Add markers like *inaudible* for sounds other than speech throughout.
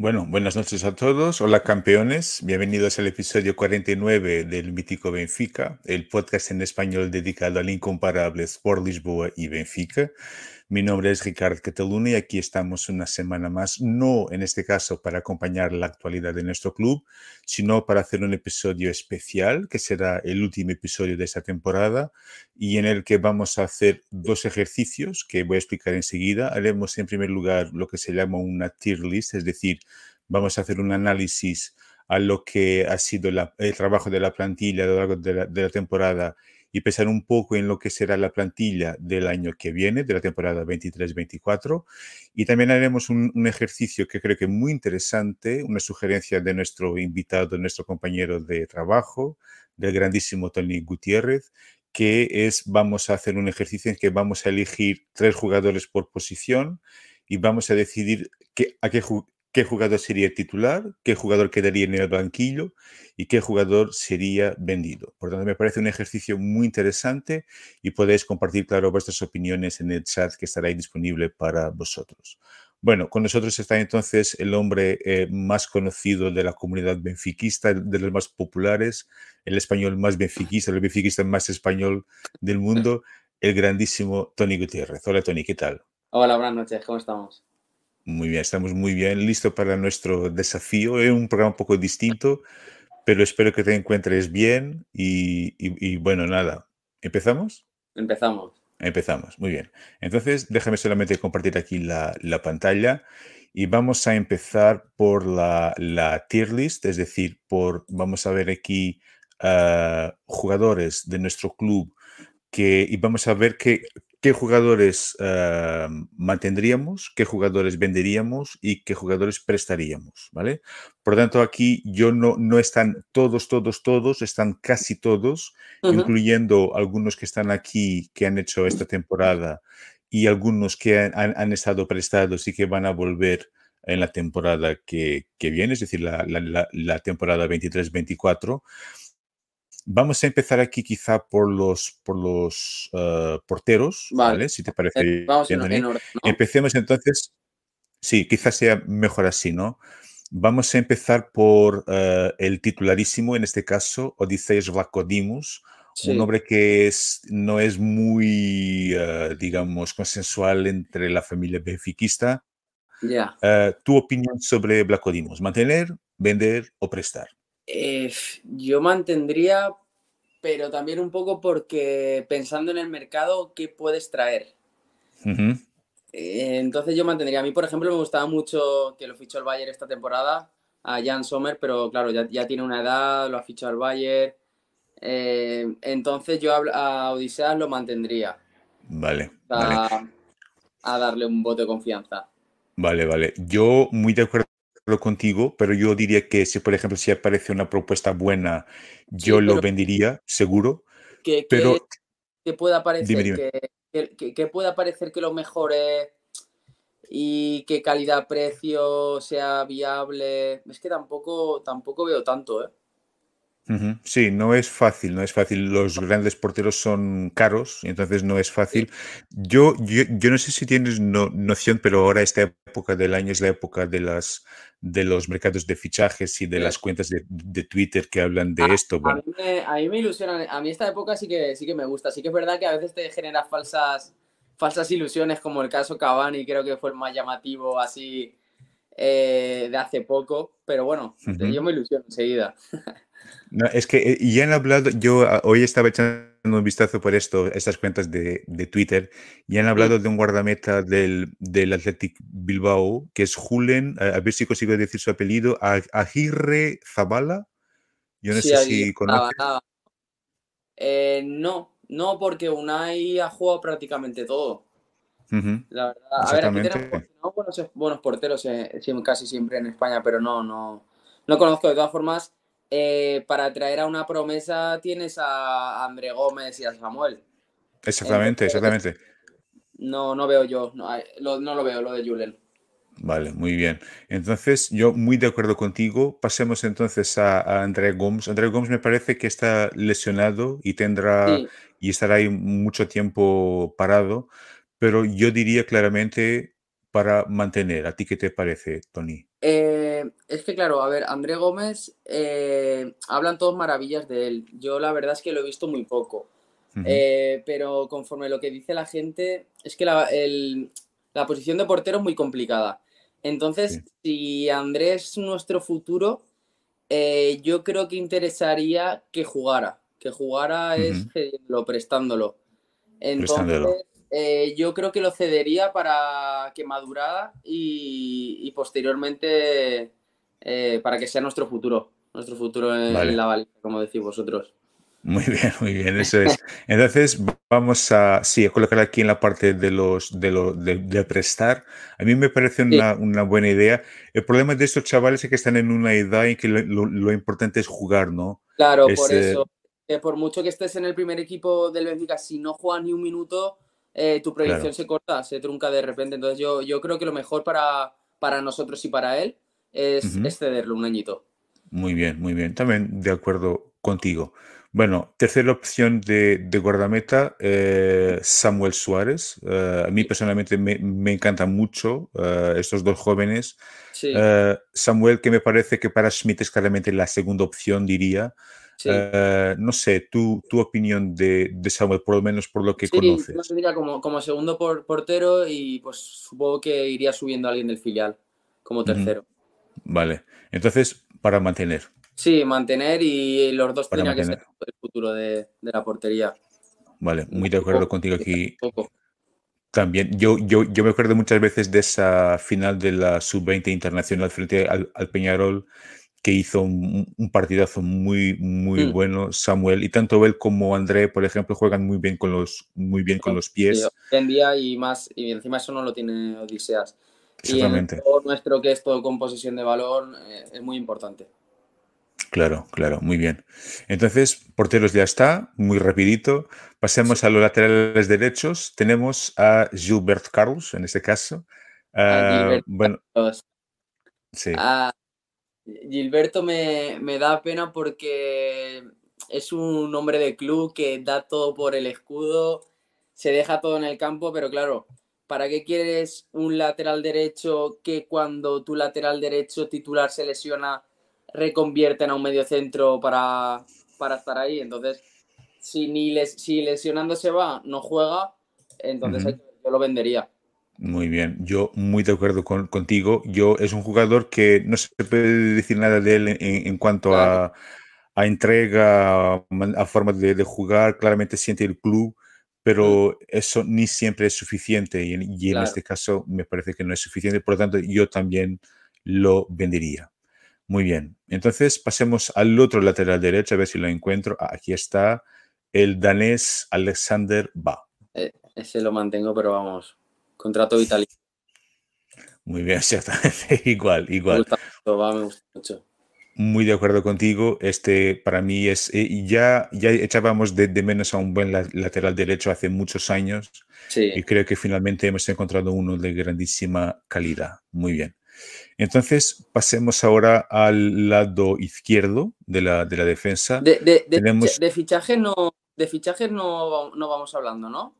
Bueno, buenas noches a todos. Hola campeones, bienvenidos al episodio 49 del Mítico Benfica, el podcast en español dedicado al incomparable Sport Lisboa y Benfica. Mi nombre es Ricardo Cataluna y aquí estamos una semana más, no en este caso para acompañar la actualidad de nuestro club, sino para hacer un episodio especial que será el último episodio de esta temporada y en el que vamos a hacer dos ejercicios que voy a explicar enseguida. Haremos en primer lugar lo que se llama una tier list, es decir, vamos a hacer un análisis a lo que ha sido el trabajo de la plantilla a lo largo de la temporada y pensar un poco en lo que será la plantilla del año que viene, de la temporada 23-24. Y también haremos un, ejercicio que creo que es muy interesante, una sugerencia de nuestro invitado, nuestro compañero de trabajo, del grandísimo Tony Gutiérrez, que es, vamos a hacer un ejercicio en que vamos a elegir tres jugadores por posición y vamos a decidir a qué, qué jugador sería titular, qué jugador quedaría en el banquillo y qué jugador sería vendido. Por tanto, me parece un ejercicio muy interesante y podéis compartir, claro, vuestras opiniones en el chat que estará disponible para vosotros. Bueno, con nosotros está entonces el hombre eh, más conocido de la comunidad benfiquista, de los más populares, el español más benfiquista, el benfiquista más español del mundo, el grandísimo Tony Gutiérrez. Hola Tony, ¿qué tal? Hola, buenas noches, ¿cómo estamos? Muy bien, estamos muy bien, listo para nuestro desafío. Es un programa un poco distinto, pero espero que te encuentres bien y, bueno, nada, ¿empezamos? Empezamos. Empezamos, muy bien. Entonces, déjame solamente compartir aquí la, pantalla y vamos a empezar por la, tier list, es decir, por, vamos a ver aquí ah, jugadores de nuestro club que, y vamos a ver qué, qué jugadores eh, mantendríamos, qué jugadores venderíamos y qué jugadores prestaríamos, ¿vale? Por lo tanto, aquí yo no, no están todos, todos, todos, están casi todos, incluyendo algunos que están aquí, que han hecho esta temporada y algunos que han, estado prestados y que van a volver en la temporada que, viene, es decir, la, la, la temporada 23-24. Vamos a empezar aquí quizá por los, por los eh, porteros, vale. Si te parece eh, bien, Empecemos entonces, sí, quizás sea mejor así, ¿no? Vamos a empezar por eh, el titularísimo, en este caso, Odiseas Vlacodimus, un nombre que es, no es muy, digamos, consensual entre la familia benfiquista. ¿Tu opinión sobre Vlacodimus? ¿Mantener, vender o prestar? Eh, yo mantendría, pero también un poco porque pensando en el mercado, ¿qué puedes traer? Eh, entonces yo mantendría. A mí, por ejemplo, me gustaba mucho que lo fichó el Bayern esta temporada, a Jan Sommer, pero claro, ya, tiene una edad, lo ha fichado el Bayern. Eh, entonces yo a Odiseas lo mantendría. Vale, vale. A darle un voto de confianza. Vale, vale. Yo muy de acuerdo contigo, pero yo diría que si, por ejemplo, si aparece una propuesta buena, yo lo vendería, seguro. Que, pero, que, pueda parecer Que, que, pueda parecer que lo mejore y que calidad-precio sea viable. Es que tampoco, tampoco veo tanto, ¿eh? Sí, no es fácil, no es fácil. Los grandes porteros son caros, entonces no es fácil. Yo, yo, no sé si tienes noción, pero ahora esta época del año es la época de las de los mercados de fichajes y de las cuentas de, Twitter que hablan de esto. A, mí me, ilusiona, a mí esta época sí que, sí que me gusta. Sí que es verdad que a veces te genera falsas, falsas ilusiones, como el caso Cavani, creo que fue el más llamativo así eh, de hace poco, pero bueno, yo me ilusiono enseguida. *laughs* No, es que eh, ya han hablado, yo ah, hoy estaba echando un vistazo por esto, estas cuentas de, de Twitter, y han hablado de un guardameta del, del Athletic Bilbao, que es Julen, a, ver si consigo decir su apellido, Aguirre Zabala. Yo no sé si conoces. Eh, no, no, porque Unai ha jugado prácticamente todo. La verdad, a ver, aquí tenemos buenos, buenos porteros eh, casi siempre en España, pero no, no, no conozco de todas formas. Eh, para traer a una promesa tienes a André Gómez y a Samuel. Exactamente, exactamente. No, no veo yo, no, lo, veo lo de Julen. Vale, muy bien. Entonces, yo muy de acuerdo contigo. Pasemos entonces a, André Gomes. André Gomes me parece que está lesionado y tendrá y estará ahí mucho tiempo parado, pero yo diría claramente para mantener. ¿A ti qué te parece, Tony? Eh, es que claro, a ver, André Gómez, eh, hablan todos maravillas de él. Yo la verdad es que lo he visto muy poco. Eh, pero conforme lo que dice la gente, es que la, la posición de portero es muy complicada. Entonces, si Andrés es nuestro futuro, yo creo que interesaría que jugara. Que jugara es lo prestándolo. Entonces, eh, yo creo que lo cedería para que madurara y, posteriormente eh, para que sea nuestro futuro, nuestro futuro en, la valija, como decís vosotros. Muy bien, muy bien, eso es. Entonces vamos a, sí, a colocar aquí en la parte de los de, lo, de, prestar. A mí me parece una, una, buena idea. El problema de estos chavales es que están en una edad en que lo, lo, importante es jugar, ¿no? Claro, por eso. por mucho que estés en el primer equipo del Benfica, si no juegas ni un minuto, eh, tu proyección se corta, se trunca de repente. Entonces yo, yo creo que lo mejor para, para nosotros y para él es, cederlo un añito. Muy bien, muy bien. También de acuerdo contigo. Bueno, tercera opción de, de guardameta, eh, Samuel Suárez. Eh, a mí personalmente me, me encantan mucho estos dos jóvenes. Samuel, que me parece que para Schmidt es claramente la segunda opción, diría. Eh, no sé, tu, tu opinión de, de, Samuel, por lo menos por lo que sí, conoces. Yo diría como, como segundo por, portero y pues supongo que iría subiendo a alguien del filial como tercero. Vale, entonces para mantener. Sí, mantener y los dos tendrían que ser el futuro de, de, la portería. Vale, muy de acuerdo contigo aquí. También, yo, yo, yo me acuerdo muchas veces de esa final de la sub-20 internacional frente al, al Peñarol, que hizo un, partidazo muy, muy mm. bueno, Samuel. Y tanto él como André, por ejemplo, juegan muy bien con los, muy bien con los pies. hoy en día y más, y encima eso no lo tiene Odiseas. Exactamente. Y nuestro que es todo con posesión de balón eh, es muy importante. Claro, claro, muy bien. Entonces, porteros ya está, muy rapidito. Pasemos a los laterales derechos. Tenemos a Gilbert Carlos, en este caso. Uh, bueno, sí. Ah, Gilberto me, da pena porque es un hombre de club que da todo por el escudo, se deja todo en el campo, pero claro, ¿para qué quieres un lateral derecho que cuando tu lateral derecho titular se lesiona reconvierten a un medio centro para, para estar ahí? Entonces, si, ni les, si lesionándose va, no juega, entonces yo lo vendería. Muy bien, yo muy de acuerdo contigo. Yo es un jugador que no se puede decir nada de él en, cuanto a, entrega, a forma de, jugar. Claramente siente el club, pero eso ni siempre es suficiente y, en, este caso me parece que no es suficiente. Por lo tanto, yo también lo vendería. Muy bien, entonces pasemos al otro lateral derecho, a ver si lo encuentro. Ah, aquí está el danés Alexander Ba. Eh, ese lo mantengo, pero vamos, Contrato vitalicio. Muy bien, *laughs* exactamente. igual, igual. Me gusta, me gusta mucho. Muy de acuerdo contigo. Este para mí es. Eh, ya, ya echábamos de, menos a un buen lateral derecho hace muchos años. Sí. Y creo que finalmente hemos encontrado uno de grandísima calidad. Muy bien. Entonces, pasemos ahora al lado izquierdo de la, de la defensa. De, de, de fichaje no, de fichajes no, no vamos hablando, ¿no?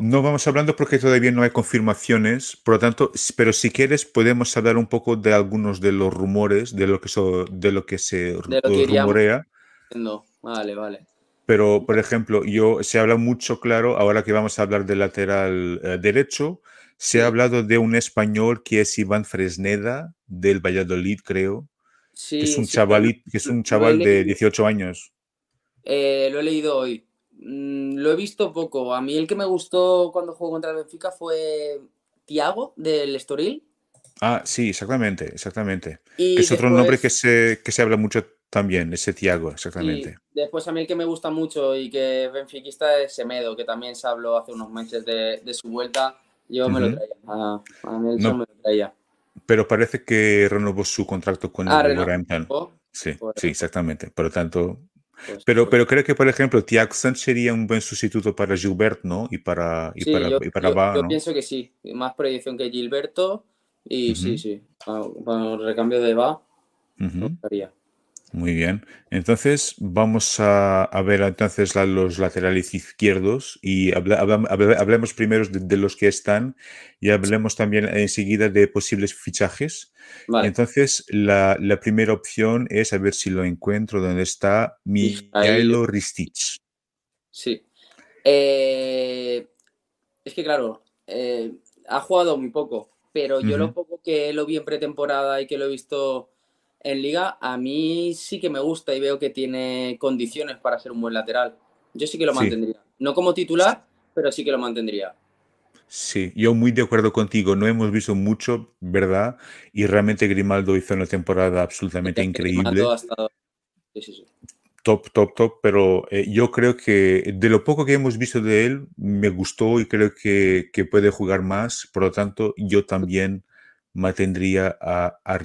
No vamos hablando porque todavía no hay confirmaciones, por lo tanto, pero si quieres podemos hablar un poco de algunos de los rumores, de lo que, de lo que se rumorea. No, vale, vale. Pero, por ejemplo, yo se habla mucho, claro, ahora que vamos a hablar del lateral eh, derecho, se ha hablado de un español que es Iván Fresneda, del Valladolid, creo. Sí, que es un, que es un chaval de 18 años. Eh, lo he leído hoy. Mm, lo he visto poco. A mí el que me gustó cuando jugó contra el Benfica fue Tiago del Estoril. Ah, sí, exactamente, exactamente. es otro nombre que se, que se habla mucho también, ese Tiago, exactamente. después a mí el que me gusta mucho y que benfiquista es Semedo, que también se habló hace unos meses de, su vuelta. Yo me lo traía, a, me lo traía. Pero parece que renovó su contrato con ah, el Wolverhampton. Sí, pues sí, exactamente. Por lo tanto, pero, pero creo que, por ejemplo, Tiaxon sería un buen sustituto para Gilbert, ¿no? Y para, y para, yo, para yo, pienso que sí. Más proyección que Gilberto. Y sí, sí, para, el recambio de va, Muy bien. Entonces vamos a, ver entonces los laterales izquierdos y hablemos primero de, los que están y hablemos también enseguida de posibles fichajes. Entonces la, primera opción es a ver si lo encuentro donde está Mijailo Ristic. Sí. Eh, es que claro, eh, ha jugado muy poco, pero yo lo poco que lo vi en pretemporada y que lo he visto en liga, a mí sí que me gusta y veo que tiene condiciones para ser un buen lateral. Yo sí que lo mantendría. No como titular, pero sí que lo mantendría. Sí, yo muy de acuerdo contigo. No hemos visto mucho, ¿verdad? Y realmente Grimaldo hizo una temporada absolutamente *laughs* increíble. Sí, sí, sí top, top, top, pero eh, yo creo que de lo poco que hemos visto de él, me gustó y creo que, que puede jugar más, por lo tanto, yo también mantendría a, a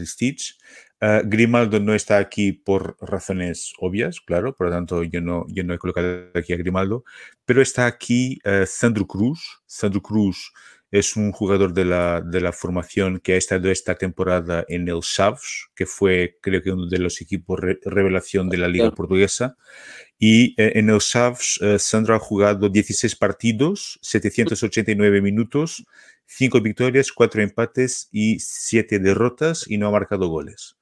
Ah, Grimaldo no está aquí por razones obvias, claro, por lo tanto yo no, yo no he colocado aquí a Grimaldo, pero está aquí uh, Sandro Cruz. Sandro Cruz es un jugador de la, de la formación que ha estado esta temporada en el Chaves, que fue creo que uno de los equipos revelación de la Liga Portuguesa. Y eh, en el Chaves, eh, Sandro ha jugado 16 partidos, 789 minutos, 5 victorias, 4 empates y 7 derrotas y no ha marcado goles.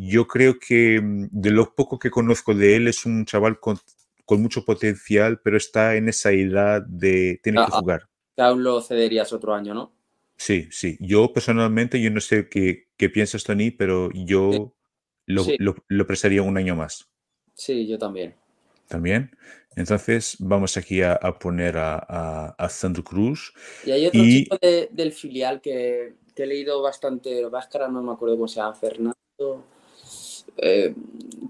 Yo creo que mm, de lo poco que conozco de él es un chaval con, con mucho potencial, pero está en esa edad de tener que ah, ah. jugar aún lo cederías otro año, ¿no? Sí, sí. Yo personalmente, yo no sé qué, qué piensas, Tony, pero yo lo, lo, prestaría un año más. Sí, yo también. También. Entonces, vamos aquí a, poner a, a, Sandro Cruz. Y hay otro chico del filial que, he leído bastante, Váscara, no me acuerdo cómo se llama, Fernando, eh,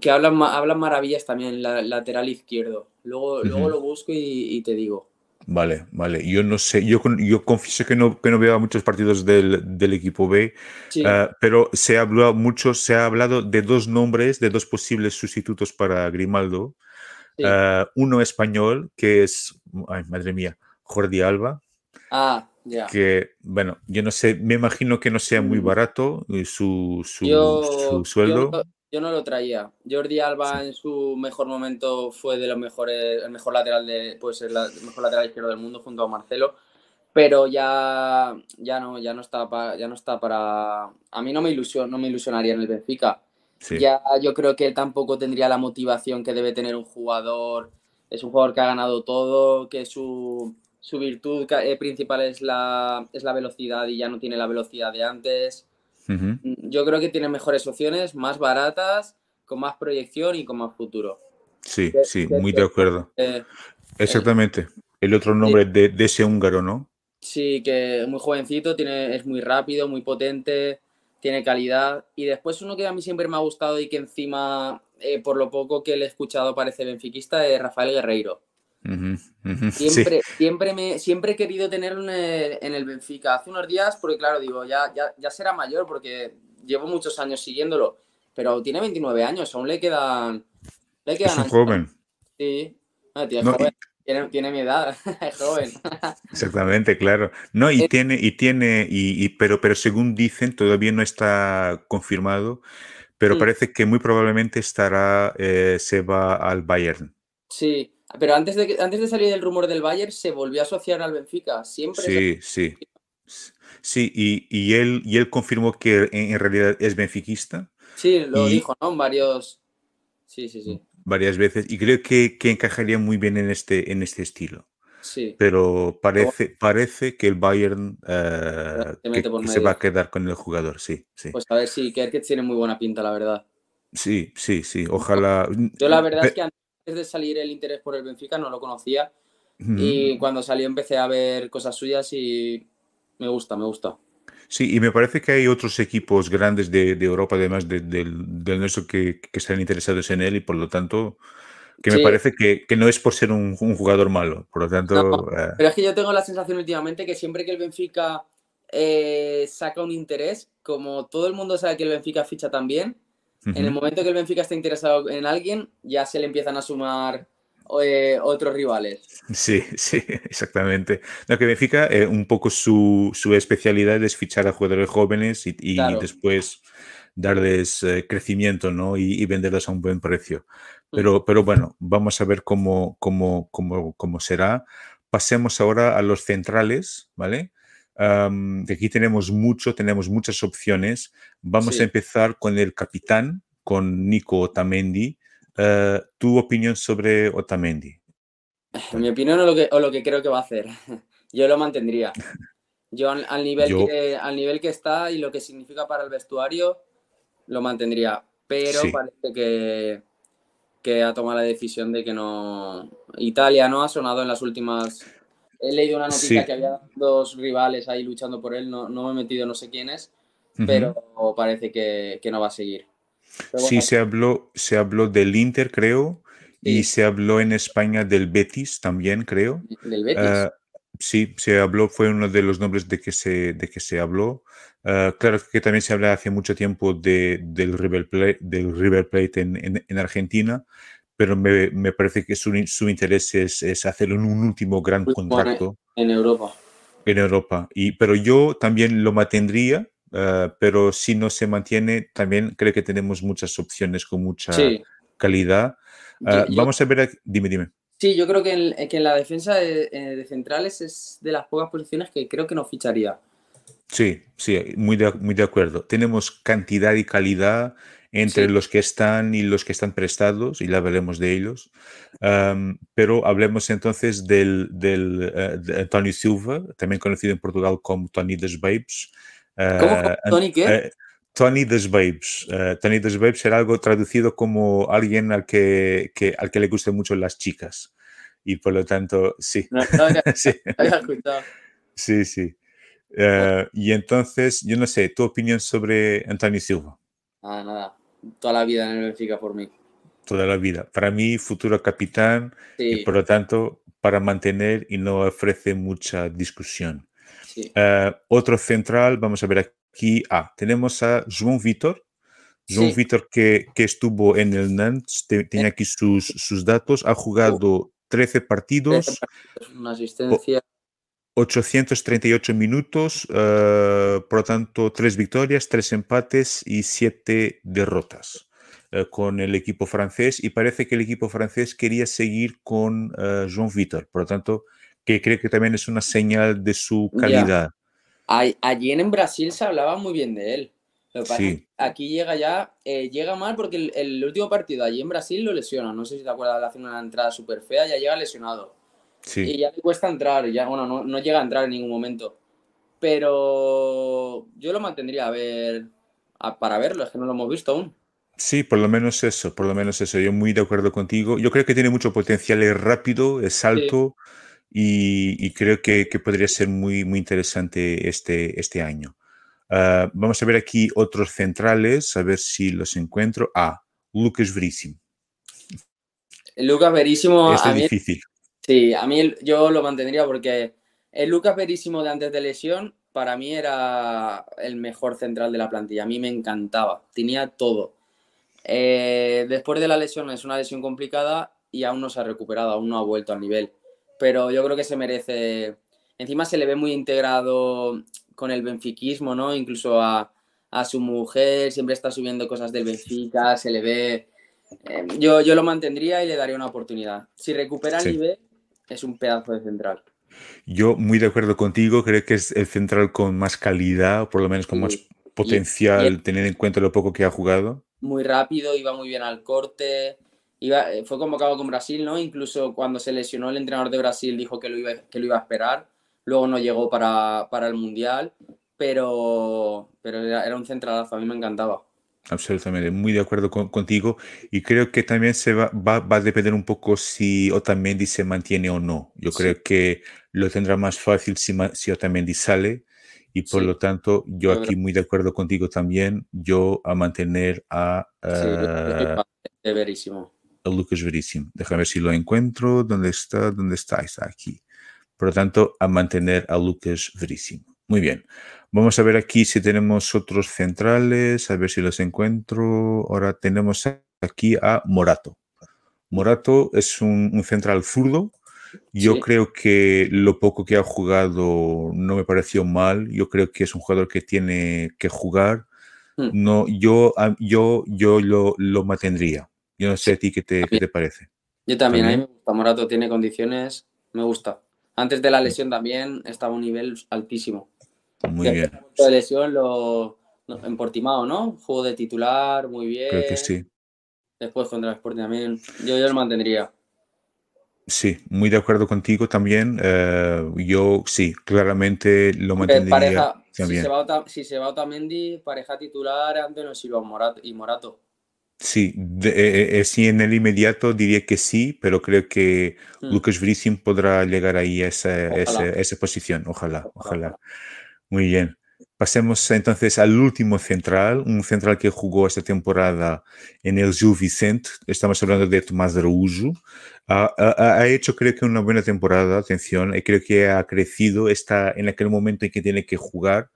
que habla, habla maravillas también, la, lateral izquierdo. Luego, luego lo busco y te digo. Vale, vale. Yo no sé, yo, yo confieso que no, que no veo muchos partidos del, del equipo B, ah, pero se ha hablado mucho, se ha hablado de dos nombres, de dos posibles sustitutos para Grimaldo. Ah, uno español, que es, ay, madre mía, Jordi Alba. Ah, ya. Que, bueno, yo no sé, me imagino que no sea muy mm. barato su, su, sueldo. Yo no lo traía. Jordi Alba en su mejor momento fue de los mejores, el mejor lateral de, puede ser el mejor lateral izquierdo del mundo junto a Marcelo, pero ya, ya no, ya no está para, ya no está para. A mí no me ilusión, no me ilusionaría en el Benfica. Ya yo creo que él tampoco tendría la motivación que debe tener un jugador. Es un jugador que ha ganado todo, que su, su virtud eh, principal es la, es la velocidad y ya no tiene la velocidad de antes. Yo creo que tiene mejores opciones, más baratas, con más proyección y con más futuro. Sí, sí, muy de acuerdo. Eh, Exactamente. El otro nombre de, ese húngaro, ¿no? Sí, que es muy jovencito, tiene, es muy rápido, muy potente, tiene calidad. Y después uno que a mí siempre me ha gustado y que encima, eh, por lo poco que le he escuchado, parece benfiquista, es Rafael Guerreiro. Siempre, siempre, me, siempre he querido tenerlo en el, Benfica. Hace unos días, porque claro, digo, ya, ya, ya será mayor porque llevo muchos años siguiéndolo, pero tiene 29 años, aún le quedan... Le quedan es un joven. Sí, ah, Tiene, mi edad, *laughs* es joven. Exactamente, claro. No, y tiene, y tiene, y, pero, pero según dicen, todavía no está confirmado, pero parece que muy probablemente estará, eh, se va al Bayern. Sí, pero antes de, antes de salir el rumor del Bayern, se volvió a asociar al Benfica. Siempre. Sí, sí. Sí, y, él, y él confirmó que en, realidad es benfiquista. Sí, lo dijo, ¿no? Varios. Sí, sí, sí. Varias veces. Y creo que, encajaría muy bien en este, en este estilo. Sí. Pero parece, parece que el Bayern eh, se va a quedar con el jugador, sí, sí. Pues a ver si sí, tiene muy buena pinta, la verdad. Sí, sí, sí. Ojalá. Yo la verdad es que de salir el interés por el Benfica no lo conocía y cuando salió empecé a ver cosas suyas y me gusta, me gusta. Sí, y me parece que hay otros equipos grandes de, Europa, además del, nuestro, que, están interesados en él y por lo tanto, que me parece que, no es por ser un, jugador malo. Por lo tanto. Eh, pero es que yo tengo la sensación últimamente que siempre que el Benfica eh, saca un interés, como todo el mundo sabe que el Benfica ficha también, en el momento que el Benfica está interesado en alguien, ya se le empiezan a sumar eh, otros rivales. Sí, *laughs* sí, exactamente. Lo que Benfica, eh, un poco su, especialidad es fichar a jugadores jóvenes y, después darles eh, crecimiento ¿no? y, venderlos a un buen precio. Mm. Pero, pero bueno, vamos a ver cómo, cómo, cómo, cómo será. Pasemos ahora a los centrales, ¿vale? aquí tenemos mucho, tenemos muchas opciones. Vamos a empezar con el capitán, con Nico Otamendi. Uh, ¿Tu opinión sobre Otamendi? Mi opinión o lo, que, o lo que creo que va a hacer. *laughs* Yo lo mantendría. Yo al, nivel Que, al nivel que está y lo que significa para el vestuario, lo mantendría. Pero parece que, que ha tomado la decisión de que no. Italia no ha sonado en las últimas. He leído una noticia que había dos rivales ahí luchando por él, no, no me he metido, no sé quién es, pero parece que, que, no va a seguir. Sí, se habló, se habló del Inter, creo, y se habló en España del Betis también, creo. ¿Del Betis? Ah, sí, se habló, fue uno de los nombres de que se, de que se habló. Ah, claro que también se habla hace mucho tiempo de, del, River Plate, del River Plate en, en, Argentina, pero me, me, parece que su, su interés es, es hacer un, último gran contrato. En Europa. En Europa. Y, pero yo también lo mantendría, ah, pero si no se mantiene, también creo que tenemos muchas opciones con mucha calidad. Ah, vamos a ver, dime, dime. Sí, yo creo que en, que en la defensa de, eh, de, centrales es de las pocas posiciones que creo que no ficharía. Sí, sí, muy de, muy de acuerdo. Tenemos cantidad y calidad entre los que están y los que están prestados, y la veremos de ellos. pero hablemos entonces del, del uh, de Tony Silva, también conocido en Portugal como Tony des Babes. ¿Cómo? ¿Tony qué? Uh, Tony des Babes. Tony des Babes era algo traducido como alguien al que, que, al que le gusten mucho las chicas. Y por lo tanto, sí. No, *laughs* sí. sí, sí. Uh, y entonces, yo no sé, tu opinión sobre Antonio Silva. Ah, nada, toda la vida en el Benfica por mí. Toda la vida. Para mí, futuro capitán y por lo tanto, para mantener y no ofrece mucha discusión. Uh, otro central, vamos a ver aquí. Ah, tenemos a João Vitor. João Vitor que, que, estuvo en el Nantes, tenía aquí sus, sus datos, ha jugado 13 partidos. Una asistencia. 838 minutos, uh, por lo tanto, tres victorias, tres empates y siete derrotas uh, con el equipo francés. Y parece que el equipo francés quería seguir con uh, Jean Vitor, por lo tanto, que creo que también es una señal de su calidad. Allí en Brasil se hablaba muy bien de él. Sí. Aquí llega ya, eh, llega mal porque el, el, último partido allí en Brasil lo lesiona. No sé si te acuerdas, le hace una entrada súper fea, ya llega lesionado. Y ya le cuesta entrar, ya, bueno, no, no, llega a entrar en ningún momento. Pero yo lo mantendría a ver, para verlo, es que no lo hemos visto aún. Sí, por lo menos eso, por lo menos eso. Yo muy de acuerdo contigo. Yo creo que tiene mucho potencial, es rápido, es alto y, creo que, que, podría ser muy, muy interesante este, este año. Ah, vamos a ver aquí otros centrales, a ver si los encuentro. Ah, Lucas Verísimo. Lucas Verísimo. Este es difícil. Sí, a mí yo lo mantendría porque el Lucas Verísimo de antes de lesión para mí era el mejor central de la plantilla. A mí me encantaba, tenía todo. Eh, después de la lesión es una lesión complicada y aún no se ha recuperado, aún no ha vuelto al nivel. Pero yo creo que se merece. Encima se le ve muy integrado con el benfiquismo, ¿no? Incluso a, su mujer, siempre está subiendo cosas del Benfica, se le ve. Eh, yo, yo lo mantendría y le daría una oportunidad. Si recupera el nivel, es un pedazo de central. Yo muy de acuerdo contigo, creo que es el central con más calidad, o por lo menos con más potencial, teniendo en cuenta lo poco que ha jugado. Muy rápido, iba muy bien al corte, iba, eh, fue convocado con Brasil, ¿no? Incluso cuando se lesionó el entrenador de Brasil dijo que lo iba, que lo iba a esperar, luego no llegó para, para el Mundial, pero, pero era, era un centralazo, a mí me encantaba. Absolutamente, muy de acuerdo contigo. Y creo que también se va, va, a depender un poco si Otamendi se mantiene o no. Yo creo que lo tendrá más fácil si, si Otamendi sale. Y por lo tanto, yo aquí muy de acuerdo contigo también. Yo a mantener a, uh, verísimo. A Lucas Verísimo. Déjame ver si lo encuentro. ¿Dónde está? ¿Dónde está? Está aquí. Por lo tanto, a mantener a Lucas Verísimo. Muy bien. Vamos a ver aquí si tenemos otros centrales, a ver si los encuentro. Ahora tenemos aquí a Morato. Morato es un, central zurdo. Yo creo que lo poco que ha jugado no me pareció mal. Yo creo que es un jugador que tiene que jugar. Hmm. No, yo, yo, yo lo, lo mantendría. Yo no sé a ti qué te, qué te parece. Yo también, a mí me gusta. Morato tiene condiciones, me gusta. Antes de la lesión también estaba a un nivel altísimo. Muy bien. De lesión lo, en Portimao, ¿no? Juego de titular, muy bien. Creo que sí. Después contra el Sporting también. Yo, yo lo mantendría. Sí, muy de acuerdo contigo también. Eh, yo sí, claramente lo mantendría. Pareja, Si, se va, si se va Otamendi, pareja titular, Antonio Silva Morato, y Morato. Sí, eh, eh, sí, en el inmediato diría que sí, pero creo que mm. Lucas Vrisim podrá llegar ahí a esa, esa, posición. Ojalá, ojalá. Muy bien. Pasemos entonces al último central, un central que jugó esta temporada en el Gil Vicente. Estamos hablando de Tomás Araújo. Ha, ha, hecho, creo que, una buena temporada. Atención, y creo que ha crecido. Está en aquel momento en que tiene que jugar.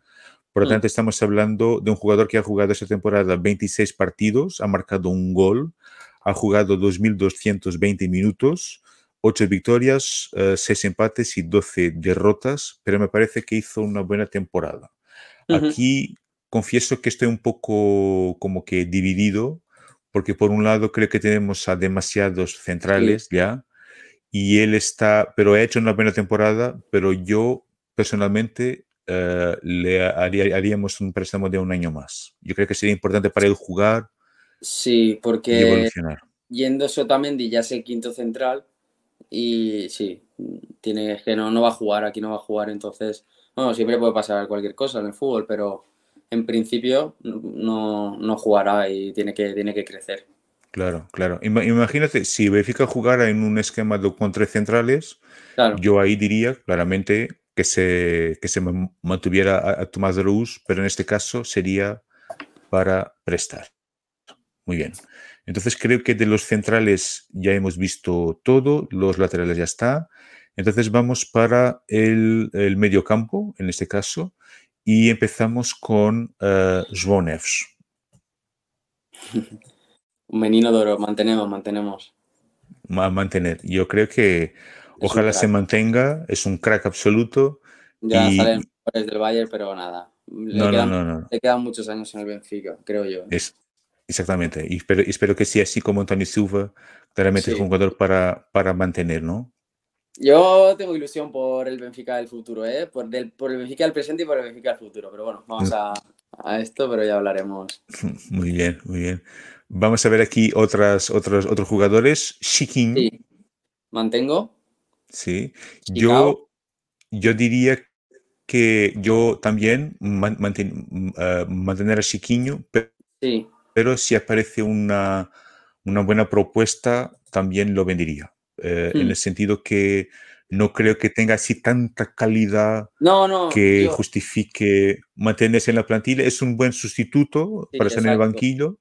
Por lo mm. tanto, estamos hablando de un jugador que ha jugado esta temporada 26 partidos, ha marcado un gol, ha jugado 2.220 minutos, 8 victorias, 6 eh, empates y 12 derrotas, pero me parece que hizo una buena temporada. Aquí confieso que estoy un poco como que dividido, porque por un lado creo que tenemos a demasiados centrales ya, y él está, pero ha hecho una buena temporada, pero yo personalmente eh, le haríamos un préstamo de un año más. Yo creo que sería importante para él jugar. Sí, porque y evolucionar. yendo Sotamendi ya es el quinto central y sí, tiene que no, no va a jugar, aquí no va a jugar, entonces bueno, siempre puede pasar cualquier cosa en el fútbol, pero en principio no, no jugará y tiene que, tiene que crecer. Claro, claro. Imagínate, si Benfica jugara en un esquema de, con tres centrales, yo ahí diría claramente que se, que se mantuviera a, Tomás de Luz, pero en este caso sería para prestar. Muy bien. Entonces creo que de los centrales ya hemos visto todo, los laterales ya está. Entonces vamos para el, el medio campo, en este caso, y empezamos con uh, Un menino de oro, mantenemos, mantenemos. A mantener. Yo creo que ojalá se mantenga, es un crack absoluto. Ya y... salen del Bayern, pero nada. Le, no, quedan, no, no, le quedan muchos años en el Benfica, creo yo. Es, exactamente. Y espero, espero que sea así como Antonio Silva, claramente es un jugador para, para mantener, ¿no? Yo tengo ilusión por el Benfica del futuro, ¿eh? por, del, por el Benfica del presente y por el Benfica del futuro. Pero bueno, vamos mm. a, a esto, pero ya hablaremos. *laughs* Muy bien, muy bien. Vamos a ver aquí otras, otros, otros jugadores. Shikin. Sí. Mantengo. Sí. Yo, yo diría que yo también uh, mantener a Chiquinho, pero, sí. pero si aparece una, una buena propuesta, también lo vendería. Eh, en hmm. el sentido que no creo que tenga así tanta calidad que justifique mantenerse en la plantilla. Es un buen sustituto para estar en el banquillo,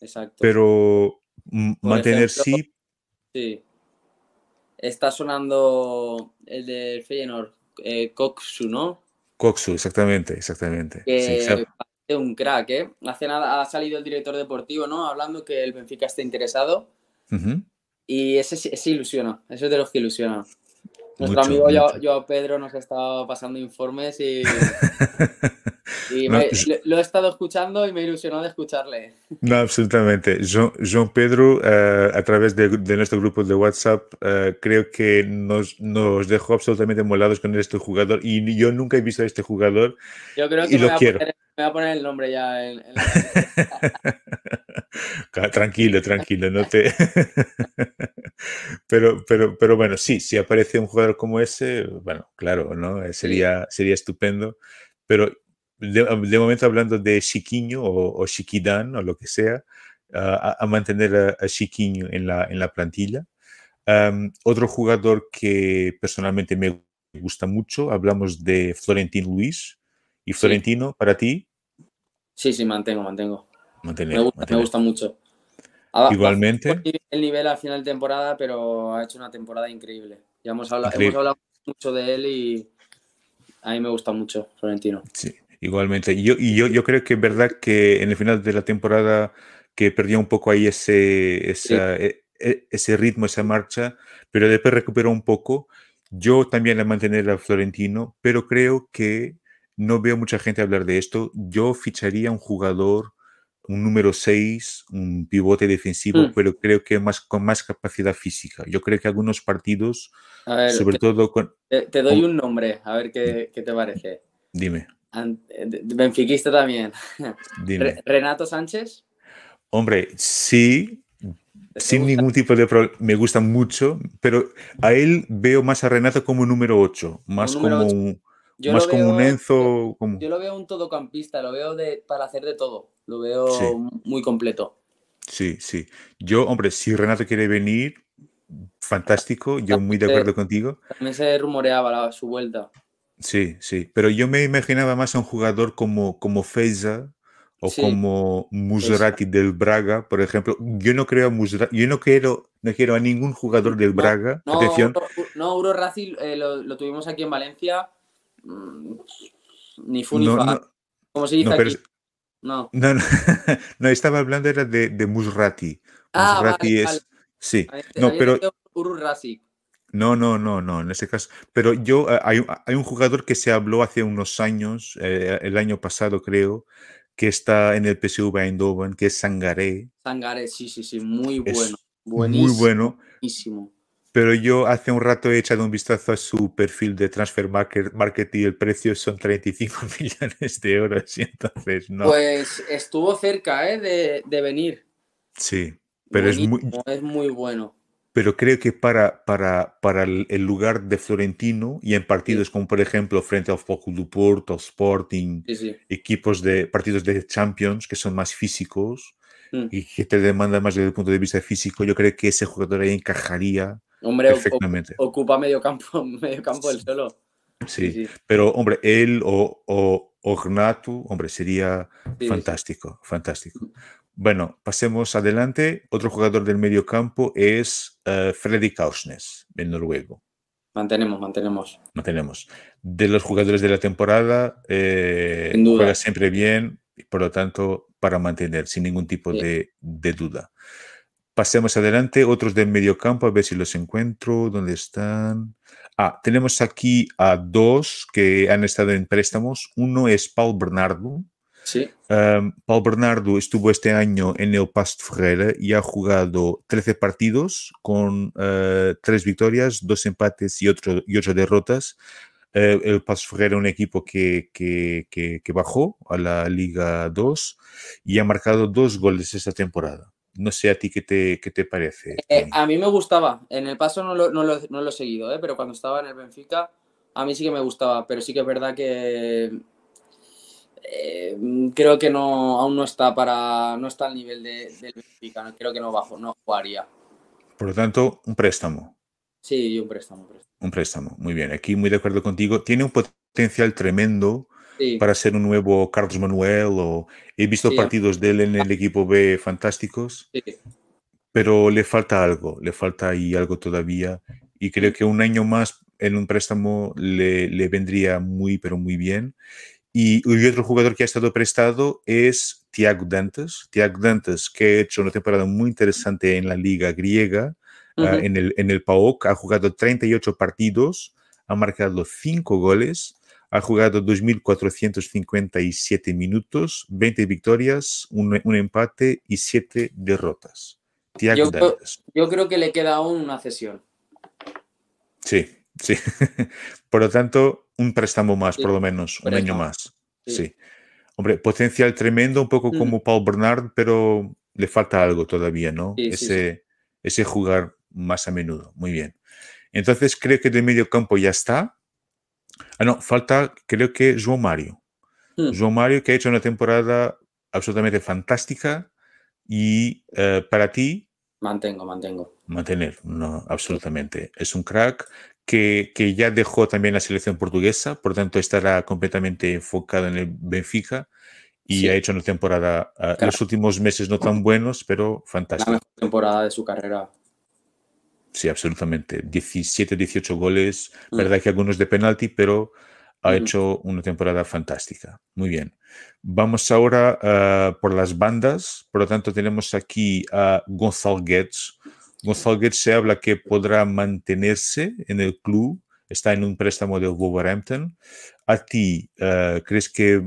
exacto. pero mantener sí. Sí. Está sonando el de Feyenoord, eh, Coxu, ¿no? Coxu, exactamente, exactamente. Que un crack, ¿eh? Hace nada ha salido el director deportivo, ¿no? Hablando que el Benfica está interesado. Y ese, ese ilusiona, eso es de los que ilusionan. Nuestro amigo Joao Pedro nos ha estado pasando informes y, *laughs* lo, he estado escuchando y me ilusionó de escucharle. No, absolutamente. João Pedro, eh, a través de, nuestro grupo de WhatsApp, eh, creo que nos, nos, dejó absolutamente molados con este jugador y yo nunca he visto a este jugador yo creo que y lo quiero. me voy a poner el nombre ya en, en la... *laughs* tranquilo, tranquilo, no te... *laughs* pero, pero, pero bueno, sí, si aparece un jugador como ese, bueno, claro, ¿no? Eh, sería, sería estupendo, pero de, momento hablando de Chiquiño o, o Chiquidán o lo que sea, a, mantener a, Chiquiño en la, en la plantilla. otro jugador que personalmente me gusta mucho, hablamos de Florentino Luis. ¿Y Florentino, para ti? Sí, sí, mantengo, mantengo me, gusta, mucho. Igualmente. El nivel al final de temporada, pero ha hecho una temporada increíble. Ya hemos hablado, hemos hablado mucho de él y a mí me gusta mucho, Florentino. Sí, igualmente. Y yo, y yo, yo creo que es verdad que en el final de la temporada que perdió un poco ahí ese, esa, e, e, ese ritmo, esa marcha, pero después recuperó un poco. Yo también la mantener a Florentino, pero creo que no veo mucha gente hablar de esto. Yo ficharía un jugador, un número 6, un pivote defensivo, mm. pero creo que más, con más capacidad física. Yo creo que algunos partidos, sobre todo con... Te, doy un nombre, a ver qué, qué te parece. Dime. Benfiquista también. *laughs* Dime. Renato Sánchez. Hombre, sí, sin ningún tipo de problema. Me gusta mucho, pero a él veo más a Renato como número 8, más como un más como un Enzo. Yo, lo veo un todocampista, lo veo de, para hacer de todo. Lo veo muy completo. Sí, sí. Yo, hombre, si Renato quiere venir, fantástico. Yo muy de acuerdo contigo. También se rumoreaba su vuelta. Sí, sí. Pero yo me imaginaba más a un jugador como, como Feza o como Musrati del Braga, por ejemplo. Yo no creo a yo no quiero, no quiero a ningún jugador del Braga. No, Atención. No, Uro Racing eh, lo, tuvimos aquí en Valencia Mm, ni fu ni fa. ¿Cómo se dice aquí? *laughs* No. No, estaba hablando era de, de Musrati. Ah, Musrati es. Sí. No, pero. No, no, no, no, en ese caso. Pero yo, eh, hay, hay un jugador que se habló hace unos años, eh, el año pasado creo, que está en el PSV Eindhoven, que es Sangaré. Sangaré, sí, sí, sí, muy bueno. Buenísimo. Muy bueno. Buenísimo pero yo hace un rato he echado un vistazo a su perfil de Transfer Market, y el precio son 35 *laughs* millones de euros y entonces no. Pues estuvo cerca ¿eh? de, venir. Sí, pero es muy, es muy bueno. Pero creo que para, para, para el lugar de Florentino y en partidos como por ejemplo frente al Foco do Porto, Sporting, equipos de partidos de Champions que son más físicos mm. y que te demandan más desde el punto de vista físico, yo creo que ese jugador ahí encajaría Hombre, ocupa medio campo, *laughs* medio campo del solo. Sí, pero hombre, él o, o, hombre, sería fantástico, fantástico. Bueno, pasemos adelante. Otro jugador del medio campo es uh, Freddy Kausnes, el noruego. Mantenemos, mantenemos. Mantenemos. De los jugadores de la temporada, eh, juega siempre bien, y por lo tanto, para mantener, sin ningún tipo de, de duda. Pasemos adelante, otros del medio campo, a ver si los encuentro. ¿Dónde están? Ah, tenemos aquí a dos que han estado en préstamos. Uno es Paul Bernardo. Sí. Um, Paul Bernardo estuvo este año en el Past Ferreira y ha jugado 13 partidos con uh, tres victorias, dos empates y, otro, y ocho derrotas. Uh, el Past Ferreira, un equipo que, que, que, que, bajó a la Liga 2 y ha marcado dos goles esta temporada. No sé a ti qué te, te parece. Eh, a mí me gustaba. En el paso no lo, no lo, he seguido, ¿eh? pero cuando estaba en el Benfica, a mí sí que me gustaba. Pero sí que es verdad que eh, creo que no, aún no está para. no está al nivel de, del Benfica. Creo que no bajo, no jugaría. Por lo tanto, un préstamo. Sí, un préstamo, un préstamo. Un préstamo, muy bien. Aquí muy de acuerdo contigo. Tiene un potencial tremendo para ser un nuevo Carlos Manuel. O, he visto partidos de él en el equipo B fantásticos, pero le falta algo, le falta ahí algo todavía. Y creo que un año más en un préstamo le, le vendría muy, pero muy bien. Y, otro jugador que ha estado prestado es Tiago Dantes. Tiago Dantes, que ha hecho una temporada muy interesante en la liga griega, ah, en, el, en el PAOK, ha jugado 38 partidos, ha marcado 5 goles ha jugado 2.457 minutos, 20 victorias, un, empate y 7 derrotas. Yo creo, que le queda aún una cesión. Sí, sí. *laughs* por lo tanto, un préstamo más, por lo menos, un año más. Sí. Hombre, potencial tremendo, un poco mm. como Paul Bernard, pero le falta algo todavía, ¿no? ese, ese jugar más a menudo. Muy bien. Entonces, creo que de medio campo ya está. Ah, no, falta creo que João Mario. Hmm. João Mario que ha hecho una temporada absolutamente fantástica y eh, para ti... Mantengo, mantengo. Mantener, no, absolutamente. Es un crack que, que, ya dejó también la selección portuguesa, por tanto estará completamente enfocado en el Benfica y ha hecho una temporada, uh, los últimos meses no tan buenos, pero fantástica. La mejor temporada de su carrera Sí, absolutamente. 17, 18 goles, mm. verdad que algunos de penalti, pero ha hecho una temporada fantástica. Muy bien. Vamos ahora ah, por las bandas. Por lo tanto, tenemos aquí a Gonzalo Guedes, González se habla que podrá mantenerse en el club, está en un préstamo de Wolverhampton. ¿A ti eh, crees que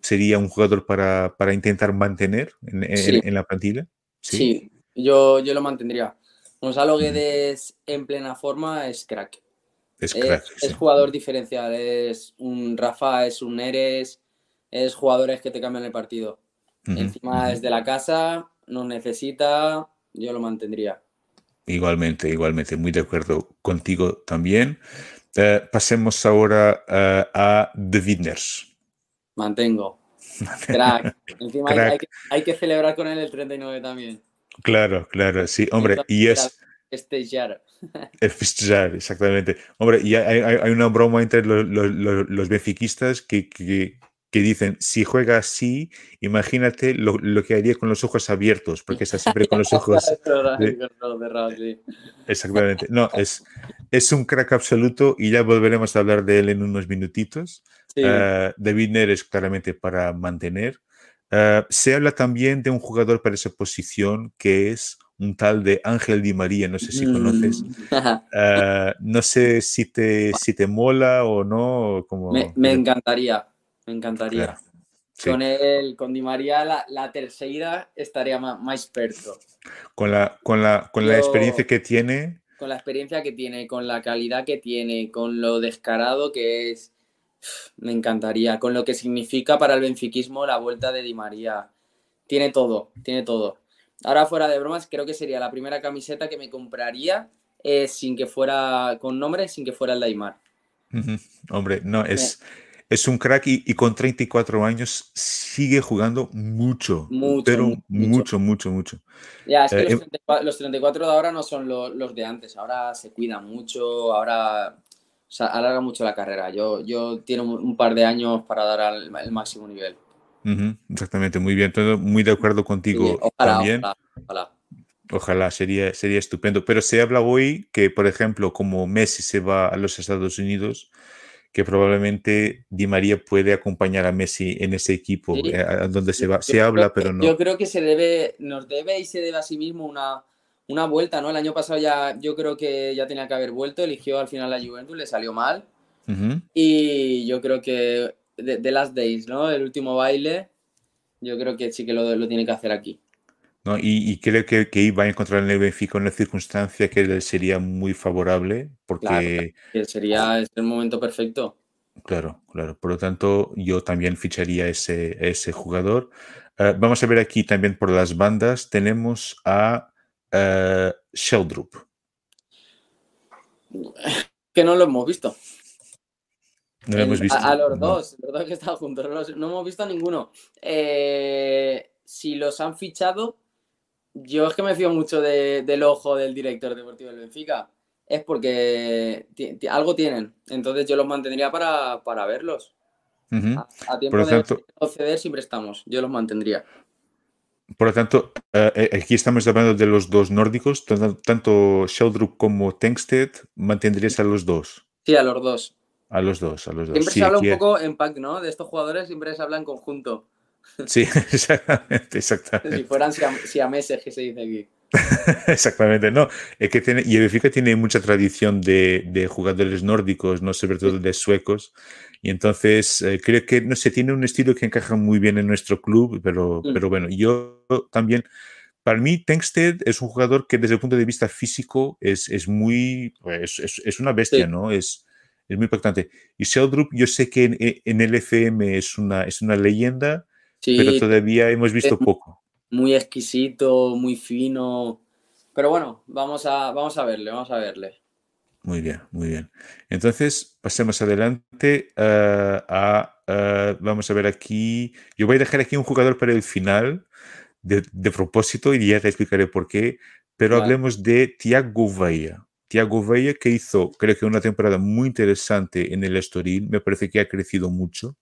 sería un jugador para, para intentar mantener en, la plantilla? Sí, yo, yo, lo mantendría. Gonzalo Guedes en plena forma es crack. Es crack. Es, jugador diferencial, es un Rafa, es un Eres, es jugadores que te cambian el partido. Encima es de la casa, no necesita, yo lo mantendría. Igualmente, igualmente, muy de acuerdo contigo también. Eh, pasemos ahora eh, a The Winners. Mantengo. *laughs* Crack. Encima Hay, que, celebrar con él el 39 también. Claro, claro, sí, hombre, y es... Festejar. Festejar, *laughs* exactamente. Hombre, y hay, una broma entre los, los, los benfiquistas que, que, que dicen, si juega así, imagínate lo, que haría con los ojos abiertos, porque está *laughs* siempre con los ojos... Exactamente. No, *laughs* es, es un crack absoluto y ya volveremos a hablar de él en unos minutitos. Eh, David Neres claramente para mantener. Eh, se habla también de un jugador para esa posición que es un tal de Ángel Di María, no sé si conoces. Eh, no sé si te, *laughs* si te mola o no. Como... me encantaría. Me encantaría. Con él, con Di María, la, tercera estaría más, más, experto. Con la, con la, con la experiencia que tiene. Con la experiencia que tiene, con la calidad que tiene, con lo descarado que es. Me encantaría. Con lo que significa para el benfiquismo la vuelta de Di María. Tiene todo, tiene todo. Ahora, fuera de bromas, creo que sería la primera camiseta que me compraría eh, sin que fuera con nombre, sin que fuera el Daimar. Hombre, no, es es un crack y, con 34 años sigue jugando mucho, mucho pero mucho, mucho, mucho. Ya, es que eh, los, 34, em de ahora no son los, de antes, ahora se cuida mucho, ahora alarga mucho la carrera. Yo, yo tiene un, par de años para dar al, el máximo nivel. exactamente, muy bien, muy de acuerdo contigo ojalá, también. Ojalá, ojalá. sería, sería estupendo. Pero se habla hoy que, por ejemplo, como Messi se va a los Estados Unidos, que probablemente Di María puede acompañar a Messi en ese equipo eh, a donde se va. Se habla, pero no. Yo creo que se debe, nos debe y se debe a sí mismo una, una vuelta, ¿no? El año pasado ya yo creo que ya tenía que haber vuelto, eligió al final la Juventus, le salió mal. Y yo creo que de, Last Days, ¿no? El último baile, yo creo que sí que lo, lo tiene que hacer aquí. ¿No? Y, creo que, que, iba a encontrar en el Benfica una circunstancia que sería muy favorable porque... sería el momento perfecto. Claro, claro. Por lo tanto, yo también ficharía ese, ese jugador. Eh, vamos a ver aquí también por las bandas. Tenemos a uh, Sheldrup. *laughs* Que no lo hemos visto. No lo hemos visto. A, los dos, los dos que están juntos. No hemos visto ninguno. Eh, si los han fichado, yo es que me fío mucho del ojo del director deportivo del Benfica. Es porque algo tienen. Entonces yo los mantendría para, verlos. a, tiempo de proceder siempre estamos. Yo los mantendría. Por lo tanto, eh, eh, aquí estamos hablando de los dos nórdicos, tanto Sheldrup como Tengsted, ¿mantendrías a los dos? Sí, a los dos. A los dos, a los dos. Siempre se habla un poco en pack, ¿no? De estos jugadores siempre se habla en conjunto. Sí, exactamente, *laughs* exactamente. Si fueran siameses, que se dice aquí. *laughs* Exactamente, no. Es que tiene, y Benfica tiene mucha tradición de, de, jugadores nórdicos, no sobre todo de suecos. Y entonces eh, creo que, no sé, tiene un estilo que encaja muy bien en nuestro club, pero, mm. pero bueno, yo también, para mí, Tengsted es un jugador que desde el punto de vista físico es, es muy, pues, es, es, una bestia, ¿no? Es, es muy impactante. Y Sheldrup, yo sé que en, en el FM es una, es una leyenda, pero todavía hemos visto poco. Muy exquisito, muy fino. Pero bueno, vamos a, vamos a verle, vamos a verle. Muy bien, muy bien. Entonces, pasemos adelante eh, a, eh, vamos a ver aquí, yo voy a dejar aquí un jugador para el final, de, propósito, y ya te explicaré por qué, pero hablemos de Tiago Veia. Tiago Veia que hizo, creo que una temporada muy interesante en el Estoril, me parece que ha crecido mucho.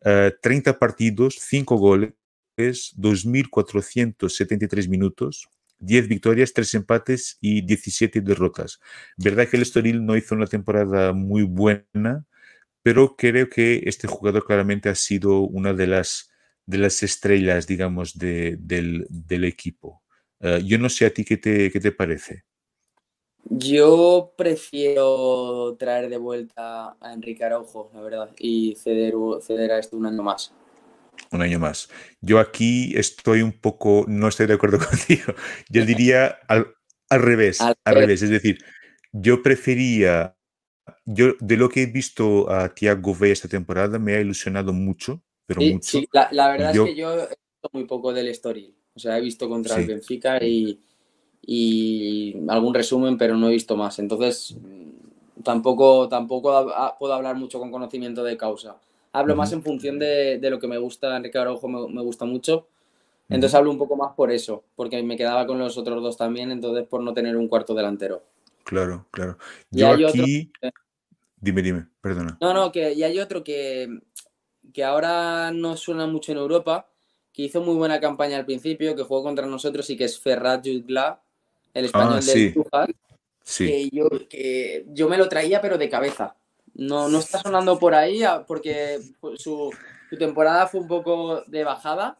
30 eh, partidos, 5 goles, 2.473 minutos, 10 victorias, 3 empates y 17 derrotas. Verdad que el Estoril no hizo una temporada muy buena, pero creo que este jugador claramente ha sido una de las, de las estrellas, digamos, del, equipo. Eh, yo no sé a ti qué te, qué te parece. Yo prefiero traer de vuelta a Enrique Araujo, la verdad, y ceder, ceder a esto un año más. Un año más. Yo aquí estoy un poco, no estoy de acuerdo *laughs* contigo. Yo diría al, revés, al, revés. Es decir, yo prefería, yo de lo que he visto a Thiago Vey esta temporada me ha ilusionado mucho, pero mucho. Sí, la, verdad es que yo he visto muy poco del story. O sea, he visto contra el Benfica y, y algún resumen, pero no he visto más. Entonces, tampoco, tampoco puedo hablar mucho con conocimiento de causa. Hablo más en función de, lo que me gusta. Enrique Araujo me, me gusta mucho. Entonces hablo un poco más por eso, porque me quedaba con los otros dos también, entonces por no tener un cuarto delantero. Claro, claro. Yo aquí... Dime, dime, perdona. No, no, que y hay otro que, que ahora no suena mucho en Europa, que hizo muy buena campaña al principio, que jugó contra nosotros y que es Ferrat Jutgla, el español ah, sí. que, yo, que yo me lo traía pero de cabeza. No, no está sonando por ahí porque su, temporada fue un poco de bajada,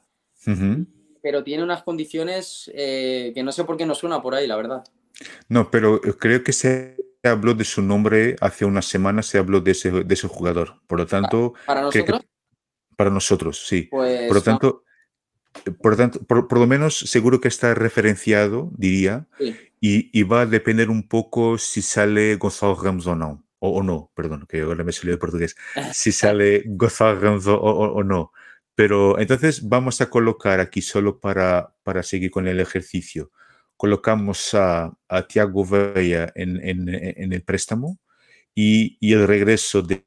pero tiene unas condiciones eh, que no sé por qué no suena por ahí, la verdad. No, pero creo que se habló de su nombre hace unas semanas, se habló de ese, de ese jugador. Por lo tanto, ¿para nosotros? para nosotros, sí. Pues por lo tanto, por, tanto por, lo menos seguro que está referenciado, diría, y, va a depender un poco si sale Gonzalo Ramos o no. O, no, perdón, que ahora me salió de portugués. *laughs* Si sale Gonzalo Ramos o, no. Pero entonces vamos a colocar aquí solo para, para seguir con el ejercicio colocamos a, a Tiago Veia en, en, el préstamo y, y el regreso de,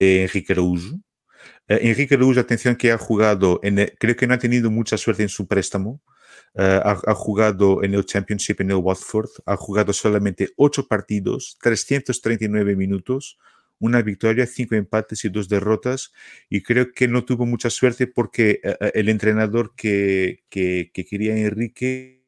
Enrique Araújo. Eh, Enrique Araújo, atención, que ha jugado, en creo que no ha tenido mucha suerte en su préstamo. Eh, ha, jugado en el Championship en el Watford, ha jugado solamente 8 partidos, 339 minutos, una victoria, 5 empates y 2 derrotas. Y creo que no tuvo mucha suerte porque eh, el entrenador que quería Enrique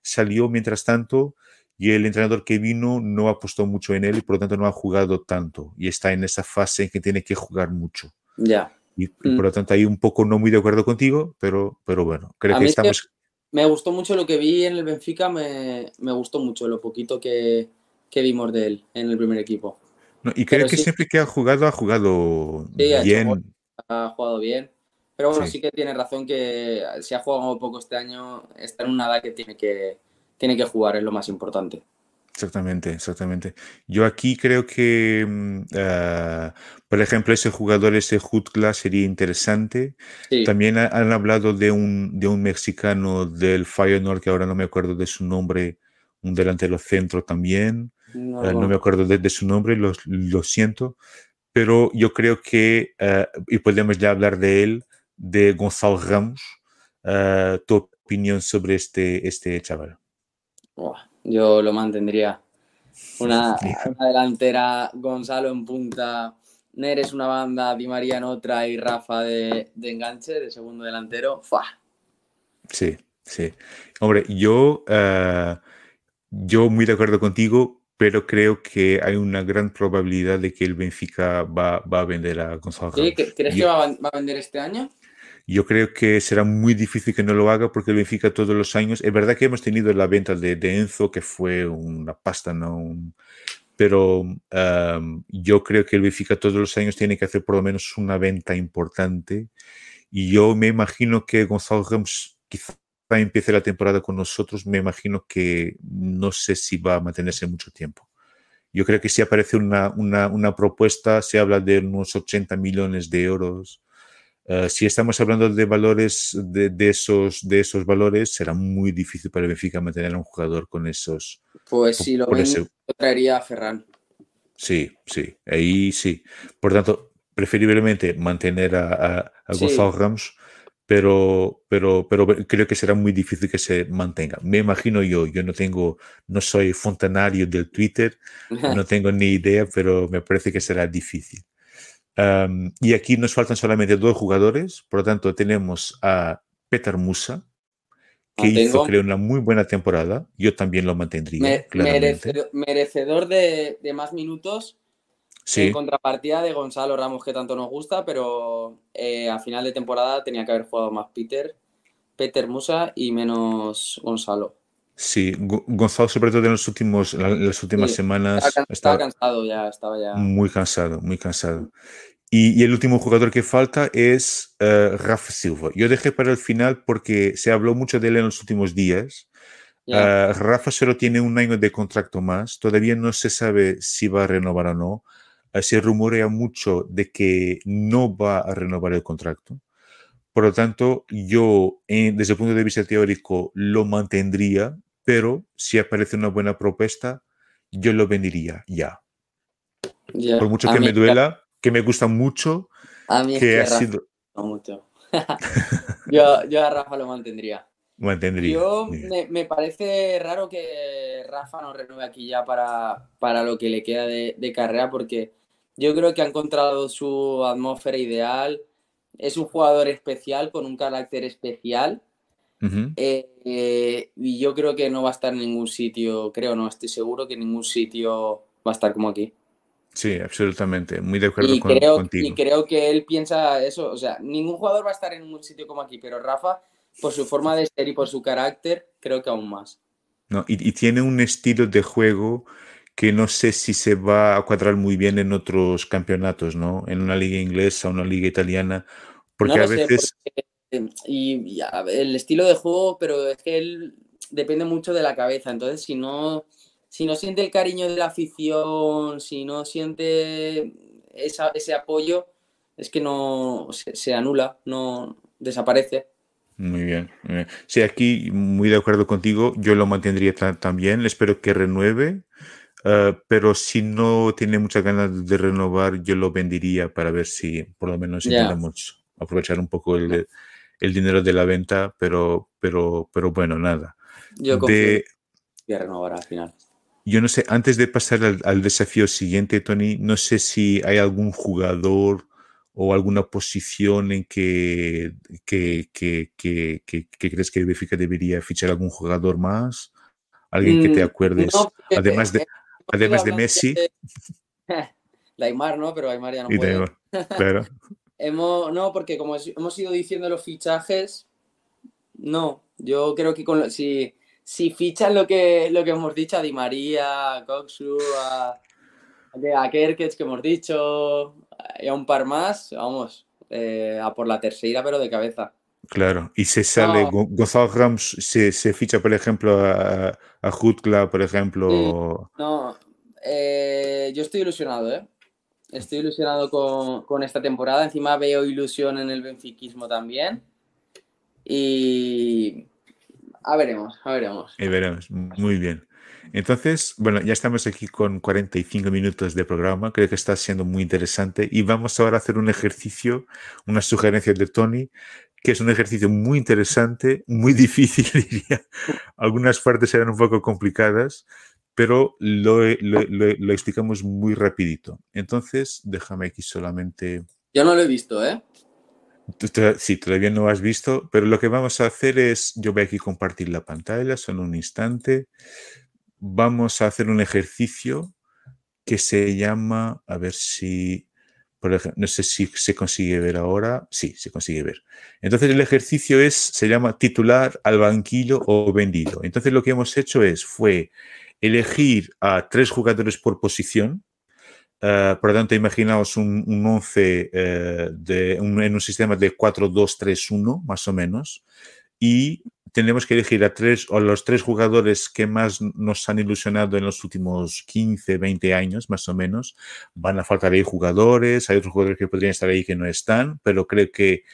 salió mientras tanto y el entrenador que vino no apostó mucho en él y por lo tanto no ha jugado tanto y está en esa fase en que tiene que jugar mucho. Ya. Y, mm. por lo tanto ahí un poco no muy de acuerdo contigo, pero, pero bueno, creo que estamos... me gustó mucho lo que vi en el Benfica, me, me gustó mucho lo poquito que, que, vimos de él en el primer equipo. y creo que siempre que ha jugado, ha jugado bien. ha jugado bien. Pero bueno, sí. que tiene razón que si ha jugado poco este año, está en una edad que tiene que, tiene que jugar, es lo más importante. Exactamente, exactamente. Yo aquí creo que, ah, por ejemplo, ese jugador, ese Jutla, sería interesante. También han hablado de un, de un mexicano del Feyenoord, que ahora no me acuerdo de su nombre, un delantero centro también. No, ah, me acuerdo de, su nombre, lo, lo, siento. Pero yo creo que, ah, y podemos ya hablar de él, de Gonzalo Ramos. Uh, tu opinión sobre este, este chaval. Yo lo mantendría. Una, delantera, Gonzalo en punta, Neres una banda, Di María en otra y Rafa de, enganche, de segundo delantero. Sí, sí. Hombre, yo, uh, yo muy de acuerdo contigo, pero creo que hay una gran probabilidad de que el Benfica va, va a vender a Gonzalo. ¿Crees que va va a vender este año? Yo creo que será muy difícil que no lo haga porque el Benfica todos los años. Es verdad que hemos tenido la venta de, Enzo, que fue una pasta, ¿no? pero yo creo que el Benfica todos los años tiene que hacer por lo menos una venta importante. Y yo me imagino que Gonzalo Ramos quizá empiece la temporada con nosotros. Me imagino que no sé si va a mantenerse mucho tiempo. Yo creo que si aparece una, una, una propuesta, se habla de unos 80 millones de euros eh, si estamos hablando de valores, de, esos, de esos valores, será muy difícil para el Benfica mantener a un jugador con esos. Pues si lo, ven, traería a Ferran. Sí, sí, ahí sí. Por tanto, preferiblemente mantener a, a, Gonzalo Ramos, pero, pero, pero creo que será muy difícil que se mantenga. Me imagino yo, yo no tengo, no soy fontaнаrio del Twitter, *laughs* no tengo ni idea, pero me parece que será difícil y aquí nos faltan solamente dos jugadores, por lo tanto tenemos a Petar Musa, que hizo, creo, una muy buena temporada. Yo también lo mantendría. merecedor, de, más minutos. En contrapartida de Gonzalo Ramos, que tanto nos gusta, pero eh, a final de temporada tenía que haber jugado más Peter, Peter Musa y menos Gonzalo. Sí, Gonzalo, sobre todo en los últimos, las últimas semanas. Estaba, cansado ya, estaba ya. Muy cansado, muy cansado. Y, el último jugador que falta es uh, Rafa Silva. Yo dejé para el final porque se habló mucho de él en los últimos días. Eh, Rafa solo tiene un año de contrato más. Todavía no se sabe si va a renovar o no. Eh, se rumorea mucho de que no va a renovar el contrato. Por lo tanto, yo, desde el punto de vista teórico, lo mantendría pero si aparece una buena propuesta, yo lo vendería ya. Por mucho que me duela, que me gusta mucho, a mí que, ha sido... mucho. *laughs* yo, yo a Rafa lo mantendría. Mantendría. Yo me, parece raro que Rafa no renueve aquí ya para, para lo que le queda de, de, carrera, porque yo creo que ha encontrado su atmósfera ideal. Es un jugador especial, con un carácter especial. Eh, y yo creo que no va a estar en ningún sitio, creo, no, estoy seguro que en ningún sitio va a estar como aquí. Sí, absolutamente, muy de acuerdo con, creo, contigo. Y creo que él piensa eso, o sea, ningún jugador va a estar en ningún sitio como aquí, pero Rafa, por su forma de ser y por su carácter, creo que aún más. No, y, tiene un estilo de juego que no sé si se va a cuadrar muy bien en otros campeonatos, ¿no? En una liga inglesa, una liga italiana, porque a veces... y, el estilo de juego, pero es que él depende mucho de la cabeza. Entonces, si no, si no siente el cariño de la afición, si no siente ese apoyo, es que no se, anula, no desaparece. Muy bien, Sí, aquí muy de acuerdo contigo. Yo lo mantendría también. Espero que renueve. Eh, pero si no tiene muchas ganas de renovar, yo lo vendería para ver si por lo menos intentamos aprovechar un poco el, el dinero de la venta, pero, pero, pero bueno, nada. Yo confío que renovará al final. Yo no sé, antes de pasar al, desafío siguiente, Tony, no sé si hay algún jugador o alguna posición en que, que, que, que, que crees que Benfica debería fichar algún jugador más, alguien que te mm, acuerdes, además de, *laughs* además de Messi. *laughs* De... Aymar, ¿no? Pero Aymar ya no puede. claro. *laughs* Hemos, no, porque como hemos ido diciendo los fichajes, no. Yo creo que con, si, si fichan lo que, lo que hemos dicho a Di María, a Coxu, a, a que hemos dicho, y a un par más, vamos, eh, a por la tercera, pero de cabeza. Claro, y se sale, Gonzalo Rams se, se, ficha, por ejemplo, a, a por ejemplo. no, eh, yo estoy ilusionado, ¿eh? Estoy ilusionado con, esta temporada. Encima veo ilusión en el benfiquismo también. Y a veremos, a veremos. Y veremos, muy bien. Entonces, bueno, ya estamos aquí con 45 minutos de programa, creo que está siendo muy interesante y vamos ahora a hacer un ejercicio, una sugerencia de Tony, que es un ejercicio muy interesante, muy *laughs* difícil, diría. Algunas partes eran un poco complicadas, pero lo, lo, explicamos muy rapidito. Entonces, déjame aquí solamente... Yo no lo he visto, ¿eh? Sí, todavía no lo has visto, pero lo que vamos a hacer es, yo voy aquí a compartir la pantalla, solo un instante. Vamos a hacer un ejercicio que se llama, a ver si, por ejemplo, no sé si se consigue ver ahora. Sí, se consigue ver. Entonces el ejercicio es, se llama titular al banquillo o vendido. Entonces lo que hemos hecho es, fue elegir a tres jugadores por posición. Uh, por lo tanto, imaginaos un, un 11 uh, de, un, en un sistema de 4-2-3-1, más o menos, y tenemos que elegir a tres o los tres jugadores que más nos han ilusionado en los últimos 15, 20 años, más o menos. Van a faltar ahí jugadores, hay otros jugadores que podrían estar ahí que no están, pero creo que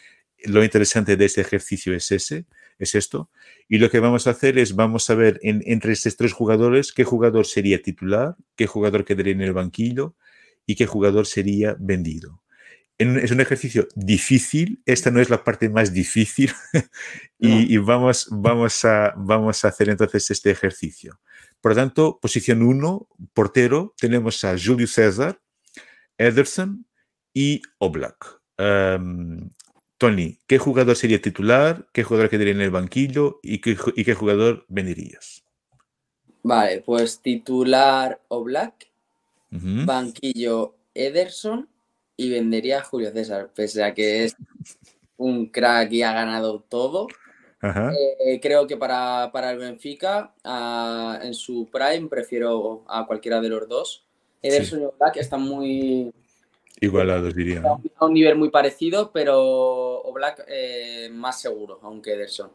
lo interesante de este ejercicio es ese, es esto. Y lo que vamos a hacer es, vamos a ver entre estos tres jugadores qué jugador sería titular, qué jugador quedaría en el banquillo y qué jugador sería vendido. es un ejercicio difícil, esta no es la parte más difícil *laughs* y, vamos, vamos, a, vamos a hacer entonces este ejercicio. Por lo tanto, posición 1, portero, tenemos a Julio César, Ederson y Oblak. Um, Tony, ¿qué jugador sería titular? ¿Qué jugador quedaría en el banquillo? ¿Y qué, qué jugador venderías? Vale, pues titular o Black, banquillo Ederson y vendería a Julio César, pese a que es un crack y ha ganado todo. Eh, creo que para, el Benfica, en su prime, prefiero a cualquiera de los dos. Ederson y Oblak están muy... Igualados, diría. A un nivel muy parecido, pero Oblak eh, más seguro, aunque Ederson.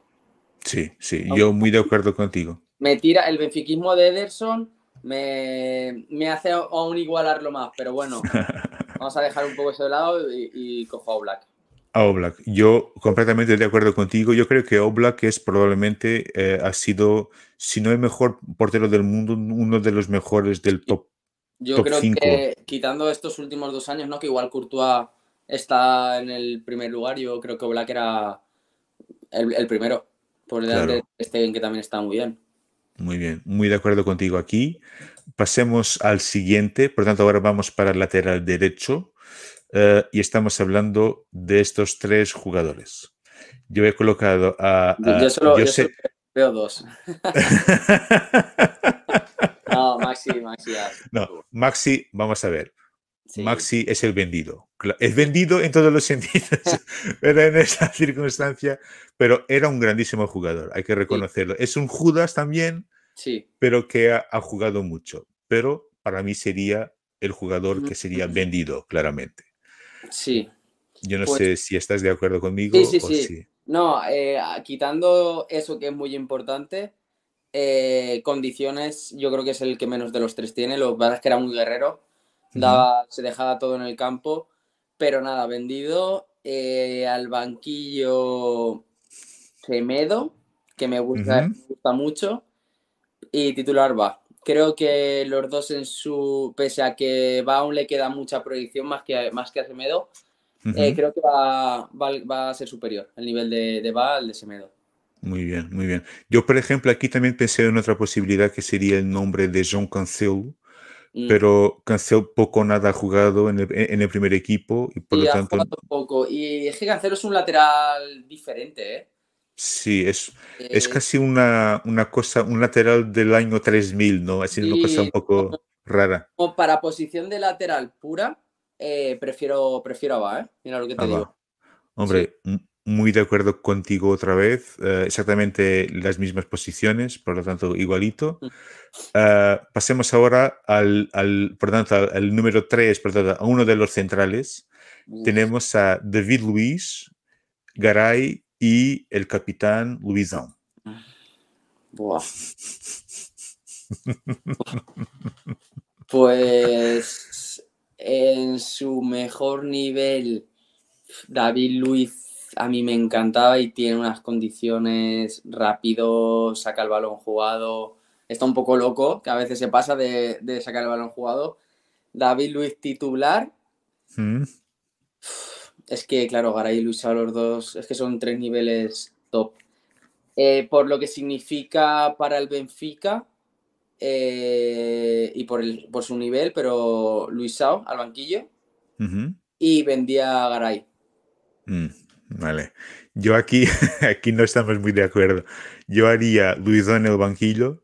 Sí, sí, yo muy de acuerdo contigo. Me tira el benfiquismo de Ederson, me, hace aún igualarlo más, pero bueno, *laughs* vamos a dejar un poco eso de lado y, cojo a Oblak. A Oblak, yo completamente de acuerdo contigo. Yo creo que Oblak es probablemente, eh, ha sido, si no el mejor portero del mundo, uno de los mejores del top. Yo creo que quitando estos últimos dos años, ¿no? Que igual Courtois está en el primer lugar, yo creo que Oblak era el primero. Por delante de Stegen, que también está muy bien. Muy bien, muy de acuerdo contigo aquí. Pasemos al siguiente, por tanto ahora vamos para el lateral derecho eh, y estamos hablando de estos tres jugadores. Yo he colocado a... yo solo, veo dos. *laughs* *laughs* Maxi, Maxi. No, Maxi, vamos a ver. Maxi es el vendido. Es vendido en todos los *laughs* sentidos, *laughs* pero en esta circunstancia, pero era un grandísimo jugador, hay que reconocerlo. Es un Judas también, sí. pero que ha, jugado mucho. Pero para mí sería el jugador que sería vendido, claramente. Sí. Yo no pues sé si estás de acuerdo conmigo. Sí, sí, sí. No, eh, quitando eso que es muy importante, eh, condiciones, yo creo que es el que menos de los tres tiene. Lo que es que era muy guerrero se dejaba todo en el campo, pero nada, vendido eh, al banquillo Semedo, que me gusta, gusta mucho, y titular va. Creo que los dos en su, pese a que va aún le queda mucha proyección más que, más que a Semedo, eh, creo que va, va, a ser superior el nivel de, de va al de Semedo. Muy bien, muy bien. Yo, por ejemplo, aquí también pensé en otra posibilidad que sería el nombre de Jean Cancelo, Mm. pero Cancelo poco nada ha jugado en el, primer equipo y por lo tanto... poco. Y es que Cancelo es un lateral diferente, ¿eh? Sí, es, es eh, casi una, una, cosa, un lateral del año 3000, ¿no? Es una cosa un poco rara. para posición de lateral pura, eh, prefiero, prefiero a ¿eh? Mira lo que te digo. Hombre, muy de acuerdo contigo otra vez, eh, exactamente las mismas posiciones, por lo tanto, igualito. Mm. Eh, pasemos ahora al, al, por tanto, al, número 3, por tanto, a uno de los centrales. Tenemos a David Luis, Garay y el capitán Luisón. pues en su mejor nivel, David Luis a mí me encantaba y tiene unas condiciones rápido, saca el balón jugado. Está un poco loco, que a veces se pasa de, sacar el balón jugado. David Luis titular. Mm. Es que, claro, Garay y Luis a los dos, es que son tres niveles top. Eh, por lo que significa para el Benfica eh, y por, el, por su nivel, pero Luis Sao al banquillo y vendía a Garay. Mm. Vale. Yo aquí, *laughs* aquí no estamos muy de acuerdo. Yo haría Luis en el banquillo,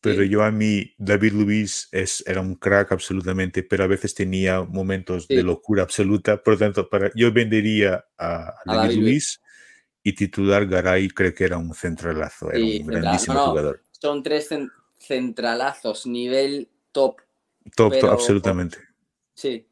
pero yo a mí, David Luis es, era un crack absolutamente, pero a veces tenía momentos de locura absoluta. Por lo tanto, para, yo vendería a, David, Luis y titular Garay, creo que era un centralazo, era un grandísimo jugador. Son tres centralazos, nivel top. Top, top absolutamente. Sí.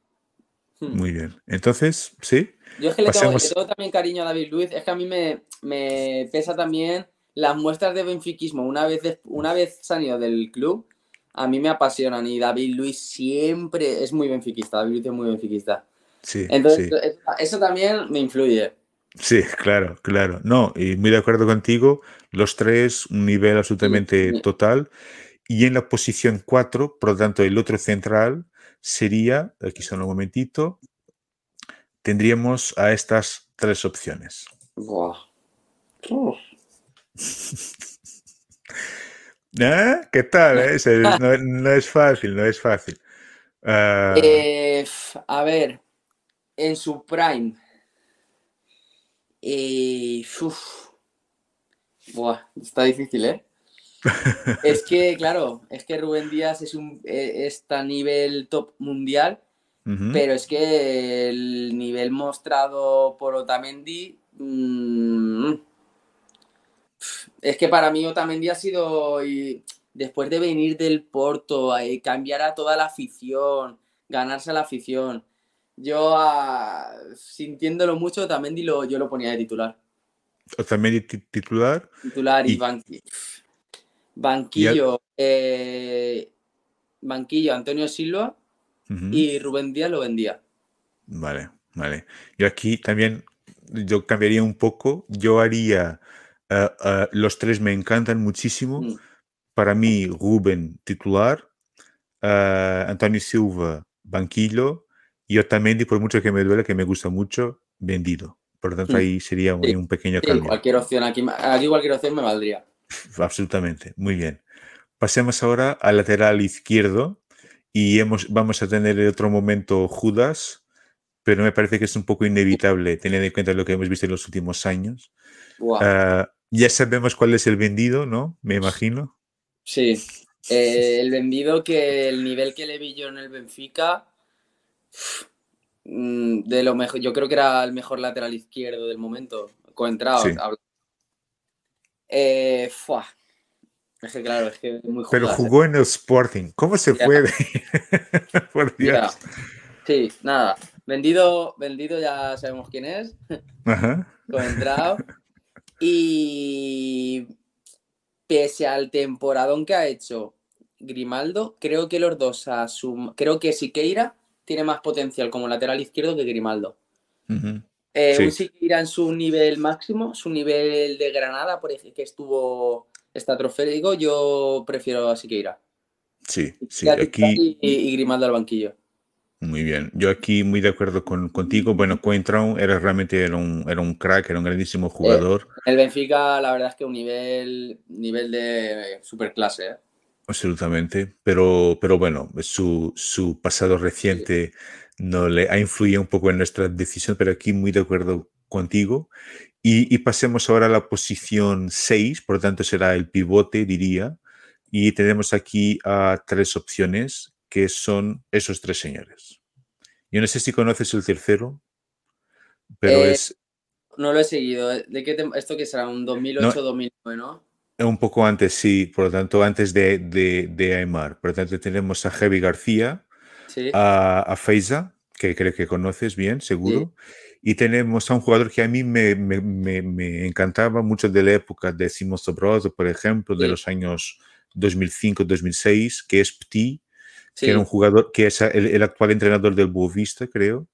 Hmm. Muy bien. Entonces, sí, yo es que le tengo, también cariño a David Luiz. Es que a mí me, me pesa también las muestras de benfiquismo. Una vez, una vez salido del club, a mí me apasionan. Y David Luiz siempre es muy benfiquista. David Luiz es muy benfiquista. Sí, Entonces, Eso, también me influye. Sí, claro, claro. No, y muy de acuerdo contigo. Los tres, un nivel absolutamente total. Y en la posición 4, por lo tanto, el otro central sería, aquí son un momentito, tendríamos a estas tres opciones. *laughs* ¿Eh? ¿Qué tal? Eh? *laughs* No, es fácil, no es fácil. Ah. Eh, a ver, en su prime. está difícil, ¿eh? Es que, claro, es que Rubén Díaz es un, está a nivel top mundial pero es que el nivel mostrado por Otamendi. Mm, es que para mí Otamendi ha sido, y después de venir del Porto, cambiar a toda la afición, ganarse a la afición, yo ah, sintiéndolo mucho, Otamendi lo, yo lo ponía de titular. Otamendi titular. Titular y, banquillo. Eh, banquillo Antonio Silva y Rubén Díaz lo vendía. Vale, vale. Yo aquí también, yo cambiaría un poco. Yo haría, eh, eh, los tres me encantan muchísimo. Mm. Para mí, Rubén titular, Antonio Silva banquillo y Otamendi, por mucho que me duele, que me gusta mucho, vendido. Por lo tanto, mm. ahí sería un, pequeño cambio. Cualquier opción, aquí, aquí cualquier opción me valdría. Absolutamente, muy bien. Pasemos ahora al lateral izquierdo y hemos, vamos a tener en otro momento Judas, pero me parece que es un poco inevitable teniendo en cuenta lo que hemos visto en los últimos años. Ah, ya sabemos cuál es el vendido, ¿no? Me imagino. Sí, eh, el vendido que el nivel que le vi yo en el Benfica, mm, de lo mejor, yo creo que era el mejor lateral izquierdo del momento, coentrado. Sí. Eh, es que claro, es que muy Pero jugó en el Sporting. ¿Cómo se puede? *laughs* Por Dios. Sí, nada. Vendido, vendido ya sabemos quién es. Ajá. Y pese al temporadón que ha hecho Grimaldo, creo que los dos a su, creo que Siqueira tiene más potencial como lateral izquierdo que Grimaldo. Eh, un Siqueira en su nivel máximo, su nivel de Granada, por ejemplo, que estuvo estratosférico, yo prefiero a Siqueira. Sí, sí, aquí... Y, Grimaldo al banquillo. Muy bien, yo aquí muy de acuerdo con, contigo. Bueno, Coentrao era realmente era un, era un crack, era un grandísimo jugador. Eh, el Benfica, la verdad es que un nivel, nivel de superclase. ¿eh? Absolutamente, pero, pero bueno, su, su pasado reciente no le ha influido un poco en nuestra decisión, pero aquí muy de acuerdo contigo. Y, pasemos ahora a la posición 6, por lo tanto será el pivote, diría. Y tenemos aquí a tres opciones, que son esos tres señores. Yo no sé si conoces el tercero, pero eh, es... No lo he seguido. ¿De qué ¿Esto que será? ¿Un 2008-2009, no? Un poco antes, sí, por lo tanto, antes de, de, Aymar. Por lo tanto, tenemos a Javi García, a, a Feiza, que creo que conoces bien, seguro. Y tenemos a un jugador que a mí me, me, me, encantaba mucho de la época de Simon Sobroso, por ejemplo, de los años 2005-2006, que es Pti, que era un jugador, que es el, el actual entrenador del Boavista, creo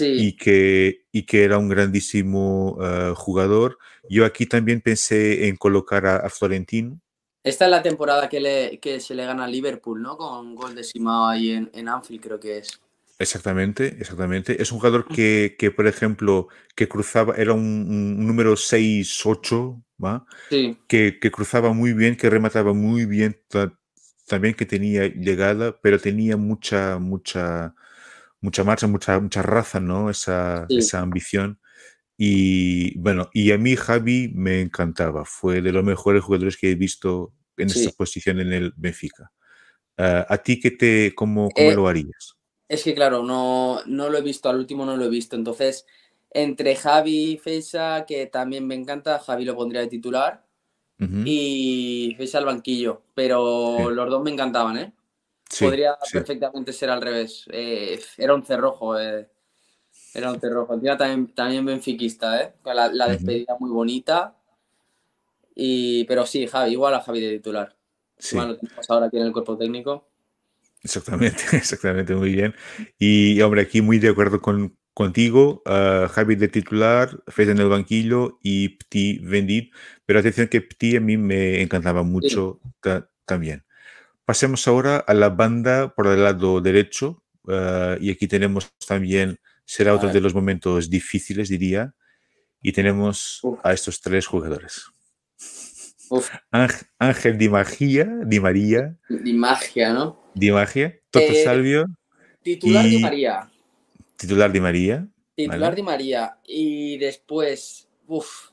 y, que, y que era un grandísimo eh, jugador. Yo aquí también pensé en colocar a, Florentino. Esta es la temporada que, le, que se le gana a Liverpool, ¿no? Con gol de Simao ahí en, en Anfield, creo que es. Exactamente, exactamente. Es un jugador que, que por ejemplo, que cruzaba, era un, número 6-8, ¿va? Sí. Que, que, cruzaba muy bien, que remataba muy bien, también que tenía llegada, pero tenía mucha, mucha, mucha marcha, mucha, mucha raza, ¿no? Esa, esa ambición. Y bueno, y a mí Javi me encantaba, fue de los mejores jugadores que he visto en esta posición en el Benfica. Ah, ¿A ti qué te, cómo, cómo eh, lo harías? Es que claro, no, no lo he visto, al último no lo he visto, entonces entre Javi y Feisa, que también me encanta, Javi lo pondría de titular y Feisa al banquillo, pero los dos me encantaban, ¿eh? Podría perfectamente ser al revés. Eh, era un cerrojo. Eh. Era un cerrojo. también, también benfiquista, ¿eh? La, despedida muy bonita. Y, pero sí, Javi, igual a Javi de titular. Sí. lo tenemos ahora aquí en el cuerpo técnico. Exactamente, *laughs* exactamente, muy bien. Y hombre, aquí muy de acuerdo con, contigo, uh, Javi de titular, Fez en el banquillo y Pti Vendit. Pero atención que Pti a mí me encantaba mucho también. Pasemos ahora a la banda por el lado derecho. Eh, y aquí tenemos también, será otro de los momentos difíciles, diría. Y tenemos a estos tres jugadores. Ángel Di Magia, Di María. Di Magia, ¿no? Di Magia, Toto eh, Salvio. Titular Di María. Titular Di María. Titular Di María. Y después, uff,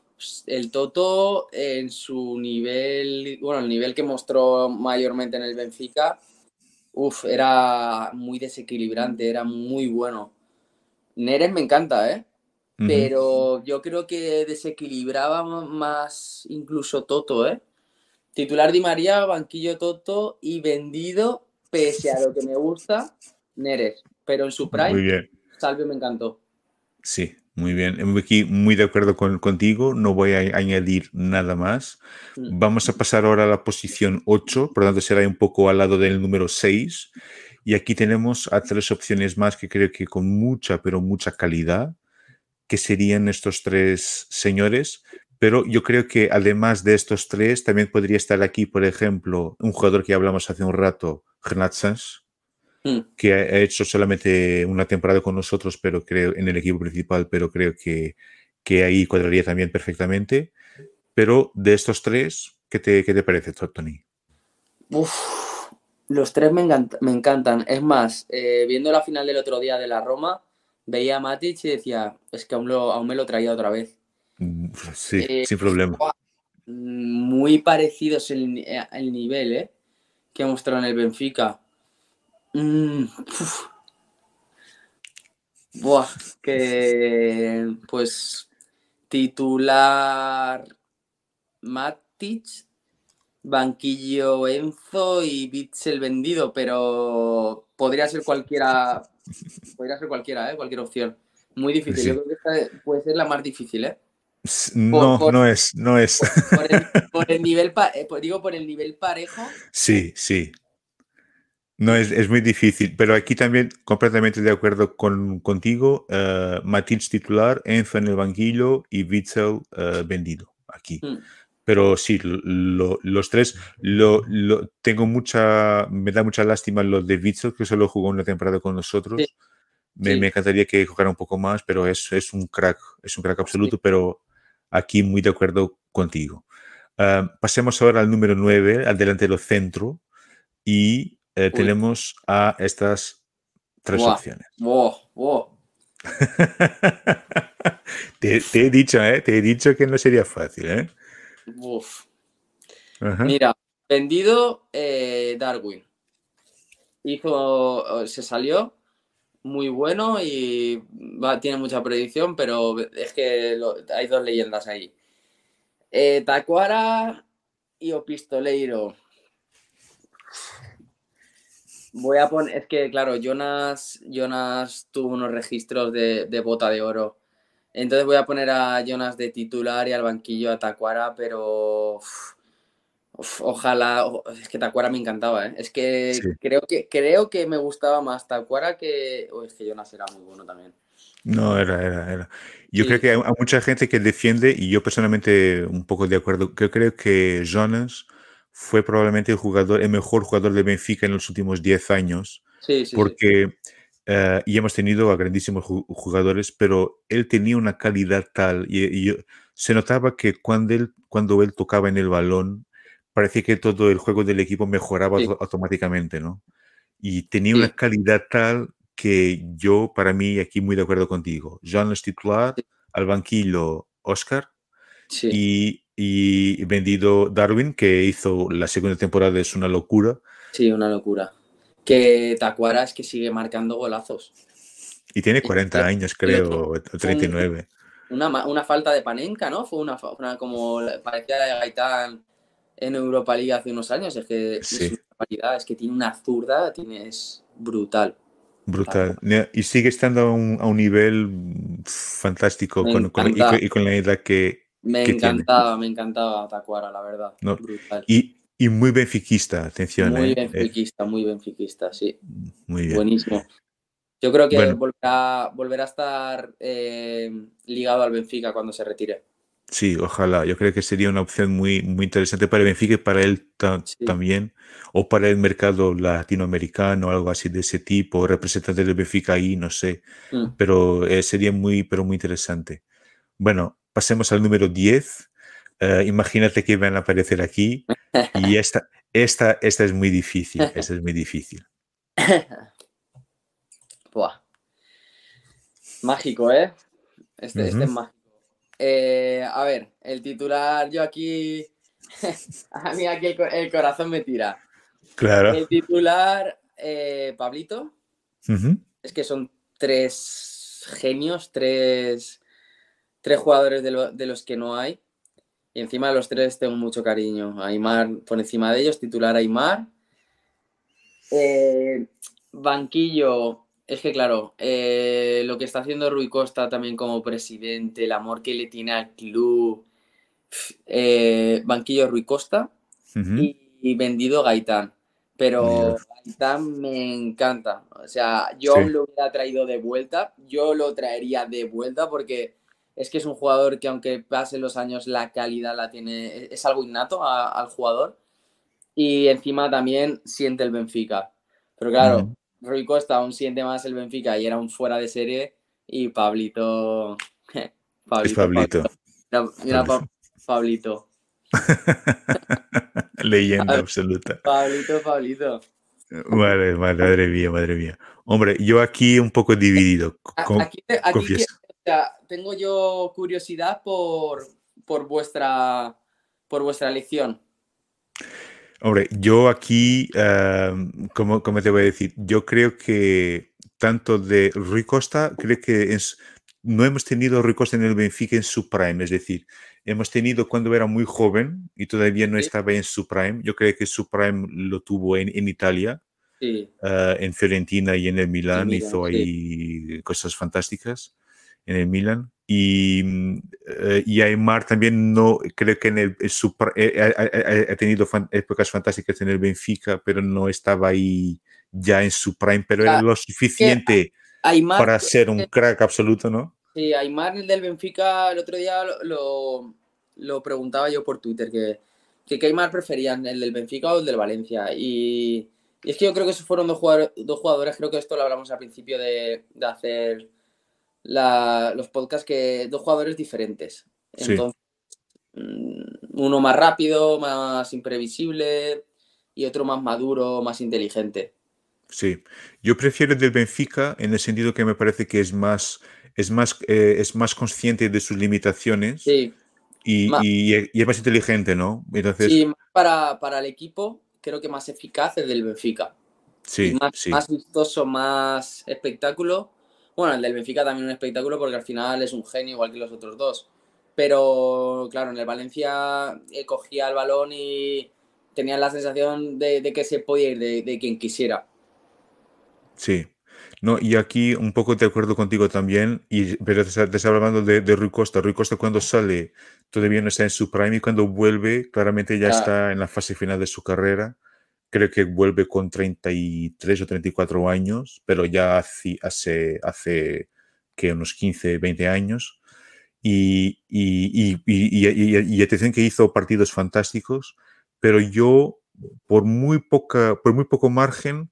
el Toto en su nivel, bueno, el nivel que mostró mayormente en el Benfica, uff, era muy desequilibrante, era muy bueno. Neres me encanta, ¿eh? pero yo creo que desequilibraba más incluso Toto, ¿eh? Titular Di María, banquillo Toto y vendido, pese a lo que me gusta, Neres. Pero en su prime, Salvio me encantó. Sí, muy bien. Aquí muy de acuerdo con, contigo, no voy a añadir nada más. Mm. Vamos a pasar ahora a la posición 8, por lo tanto será un poco al lado del número 6. Y aquí tenemos a tres opciones más que creo que con mucha, pero mucha calidad, que serían estos tres señores. Pero yo creo que además de estos tres, también podría estar aquí, por ejemplo, un jugador que hablamos hace un rato, Renat Sanz, mm. que ha hecho solamente una temporada con nosotros, pero creo en el equipo principal, pero creo que, que ahí cuadraría también perfectamente. Pero de estos tres, ¿qué te, qué te parece, Tony? Uf, los tres me, encantan. Es más, eh, viendo la final del otro día de la Roma, veía a Matic y decía, es que aún, aún me lo traía otra vez. Mm, sí, eh, sin problema. Muy parecidos el, el, nivel ¿eh? que mostró en el Benfica. Mm, Buah, que pues titular Matic banquillo Enzo y Bitzel vendido, pero podría ser cualquiera, podría ser cualquiera, ¿eh? cualquier opción. Muy difícil, yo creo que esta puede ser la más difícil, ¿eh? No, no es, no es. Por, el, nivel, eh, digo, por el nivel parejo. Sí, sí. No, es, es, muy difícil, pero aquí también completamente de acuerdo con, contigo. Uh, titular, Enzo en el banquillo y Witzel uh, vendido aquí. Mm. Pero sí, los tres, lo, tengo mucha, me da mucha lástima lo de Witzel, que solo jugó una temporada con nosotros. Me, encantaría que jugara un poco más, pero es, es un crack, es un crack absoluto, pero aquí muy de acuerdo contigo. Ah, pasemos ahora al número 9, al delantero centro, y eh, tenemos a estas tres opciones. *laughs* te, te, he dicho, ¿eh? Te he dicho que no sería fácil, ¿eh? Mira, vendido eh, Darwin. Hizo, se salió muy bueno y tiene mucha predicción, pero es que hay dos leyendas ahí. Eh, Tacuara y Opistoleiro. Voy a poner, es que claro, Jonas, Jonas tuvo unos registros de, de bota de oro entonces voy a poner a Jonas de titular y al banquillo a Tacuara, pero ojalá, es que Tacuara me encantaba, ¿eh? es que creo que creo que me gustaba más Tacuara que, es que Jonas era muy bueno también. No, era, era, era. Yo creo que hay, mucha gente que defiende, y yo personalmente un poco de acuerdo, yo creo que Jonas fue probablemente el jugador, el mejor jugador de Benfica en los últimos 10 años. Sí, sí, porque eh, y hemos tenido a grandísimos jugadores, pero él tenía una calidad tal y, se notaba que cuando él, cuando él tocaba en el balón, parecía que todo el juego del equipo mejoraba automáticamente, ¿no? Y tenía una calidad tal que yo, para mí, aquí muy de acuerdo contigo. John es titular, al banquillo Oscar y, y vendido Darwin, que hizo la segunda temporada, es una locura. Sí, una locura que Tacuara es que sigue marcando golazos. Y tiene 40 años, creo, o 39. Una, una, falta de Panenka, ¿no? Fue una, una como parecía de Gaitán en Europa League hace unos años. Es que es una es que tiene una zurda, tiene, es brutal. Brutal. Y sigue estando a un, a un nivel fantástico con, y, con, la edad que. Me encantaba, me encantaba Tacuara, la verdad. Brutal. Y, y muy benfiquista, atención. Muy ¿eh? benfiquista, muy benfiquista, sí. Muy bien. Buenísimo. Yo creo que volverá, volverá, a estar eh, ligado al Benfica cuando se retire. Sí, ojalá. Yo creo que sería una opción muy, muy interesante para el Benfica y para él también, o para el mercado latinoamericano, algo así de ese tipo, representante del Benfica ahí, no sé. Mm. Pero eh, sería muy, pero muy interesante. Bueno, pasemos al número 10. Eh, imagínate que van a aparecer aquí y *laughs* esta, esta, esta es muy difícil, esta es muy difícil. *laughs* Mágico, ¿eh? Este, este es mágico. Eh, a ver, el titular, yo aquí, *laughs* a mí aquí el, corazón me tira. Claro. El titular, eh, Pablito, es que son tres genios, tres tres jugadores de, los que no hay. Y encima de los tres tengo mucho cariño. Aymar por encima de ellos, titular Aymar. Eh, banquillo, es que claro, eh, lo que está haciendo Rui Costa también como presidente, el amor que le tiene al club. Eh, banquillo Rui Costa y, vendido Gaitán. Pero Gaitán me encanta. O sea, yo lo hubiera traído de vuelta. Yo lo traería de vuelta porque es que es un jugador que aunque pasen los años, la calidad la tiene, es algo innato al jugador. Y encima también siente el Benfica. Pero claro, Rui Costa aún siente más el Benfica y era un fuera de serie. Y Pablito. *laughs* Pablito. Pablito. Mira, Pablito. *laughs* Leyenda absoluta. Pablito, Pablito. Vale, vale, madre mía, madre mía. Hombre, yo aquí un poco dividido. aquí, tengo yo curiosidad por, por, vuestra, por vuestra elección. Hombre, yo aquí, uh, ¿cómo, te voy a decir? Yo creo que tanto de Rui Costa, creo que es, no hemos tenido Rui Costa en el Benfica en su prime, es decir, hemos tenido cuando era muy joven y todavía no estaba en su prime. Yo creo que su prime lo tuvo en, en Italia, ah, en Fiorentina y en el Milan, hizo ahí cosas fantásticas en el Milan. Y, uh, y Aymar también no, creo que en el, su, eh, ha, tenido épocas fantásticas en el Benfica, pero no estaba ahí ya en su prime, pero era lo suficiente para ser un crack absoluto, ¿no? Sí, Aymar, el del Benfica, el otro día lo, lo, preguntaba yo por Twitter, que, que Aymar preferían, el del Benfica o el del Valencia. Y, es que yo creo que esos fueron dos jugadores, dos jugadores, creo que esto lo hablamos al principio de, de hacer los podcasts que dos jugadores diferentes. Entonces, mm, uno más rápido, más imprevisible y otro más maduro, más inteligente. Sí, yo prefiero el del Benfica en el sentido que me parece que es más, es más, eh, es más consciente de sus limitaciones y, y, es más inteligente, ¿no? Entonces... Sí, para, para el equipo creo que más eficaz el del Benfica. Sí, más, sí. más vistoso, más espectáculo bueno, el del Benfica también un espectáculo porque al final es un genio igual que los otros dos. Pero claro, en el Valencia eh, cogía el balón y tenía la sensación de, que se podía ir de, quien quisiera. Sí. No, y aquí un poco de acuerdo contigo también, y, pero te, estaba hablando de, de, Rui Costa. Rui Costa cuando sale todavía no está en su prime y cuando vuelve claramente ya está en la fase final de su carrera creo que vuelve con 33 o 34 años, pero ya hace, hace, hace que unos 15, 20 años. Y, y, y, y, atención que hizo partidos fantásticos, pero yo, por muy, poca, por muy poco margen,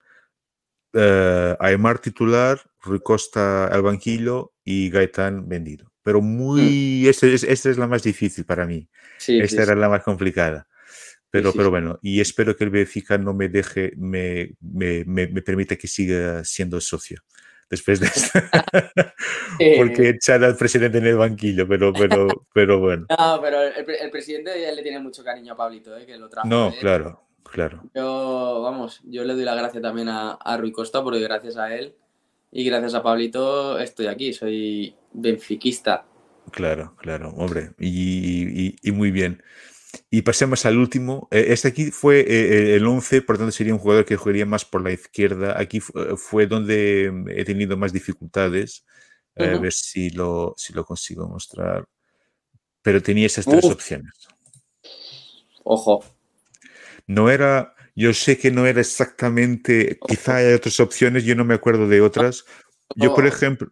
uh, Aymar titular, Rui Costa al banquillo y Gaitán vendido. Pero muy, mm. esta es, es, la más difícil para mí. esta era la más complicada. Pero, pero bueno, y espero que el Benfica no me deje, me, me, me, permita que siga siendo socio después de esto. *laughs* *laughs* Porque echar al presidente en el banquillo, pero, pero, pero bueno. *laughs* No, pero el, presidente le tiene mucho cariño a Pablito, ¿eh? que lo trajo. No, claro, claro. Yo, vamos, yo le doy la gracia también a, a Rui Costa, porque gracias a él y gracias a Pablito estoy aquí, soy benfiquista. Claro, claro, hombre, y, y, y muy bien. Y pasemos al último. Eh, este aquí fue eh, el 11, por tanto sería un jugador que jugaría más por la izquierda. Aquí fue donde he tenido más dificultades. A ver si lo, si lo consigo mostrar. Pero tenía esas tres opciones. Ojo. No era, yo sé que no era exactamente, quizá hay otras opciones, yo no me acuerdo de otras. Yo, por ejemplo,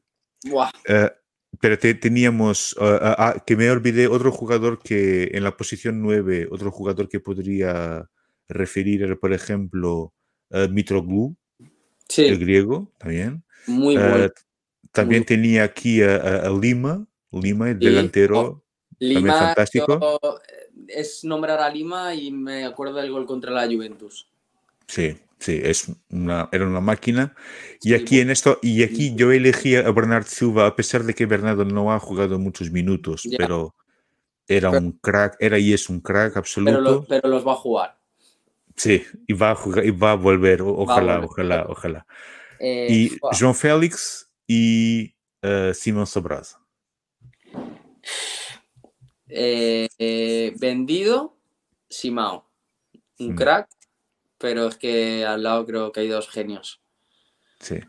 eh, pero teníamos, ah, ah, ah, que me olvidé, otro jugador que en la posición 9, otro jugador que podría referir era, por ejemplo, Mitroglou, el griego, también. Muy bueno. También tenía aquí a, Lima, Lima, el delantero, oh, también fantástico. es nombrar a Lima y me acuerdo del gol contra la Juventus. Sí, Sí, es una, era una máquina. Y aquí en esto, y aquí yo elegí a Bernard Silva, a pesar de que Bernardo no ha jugado muchos minutos, pero era un crack, era y es un crack absoluto. Pero, los va a jugar. Sí, y va a jugar, y va a volver, ojalá, ojalá, ojalá. Eh, y João Félix y uh, Simón Sobras. Eh, vendido, Simao. Un mm. crack, pero es que al lado creo que hay dos genios. Sí.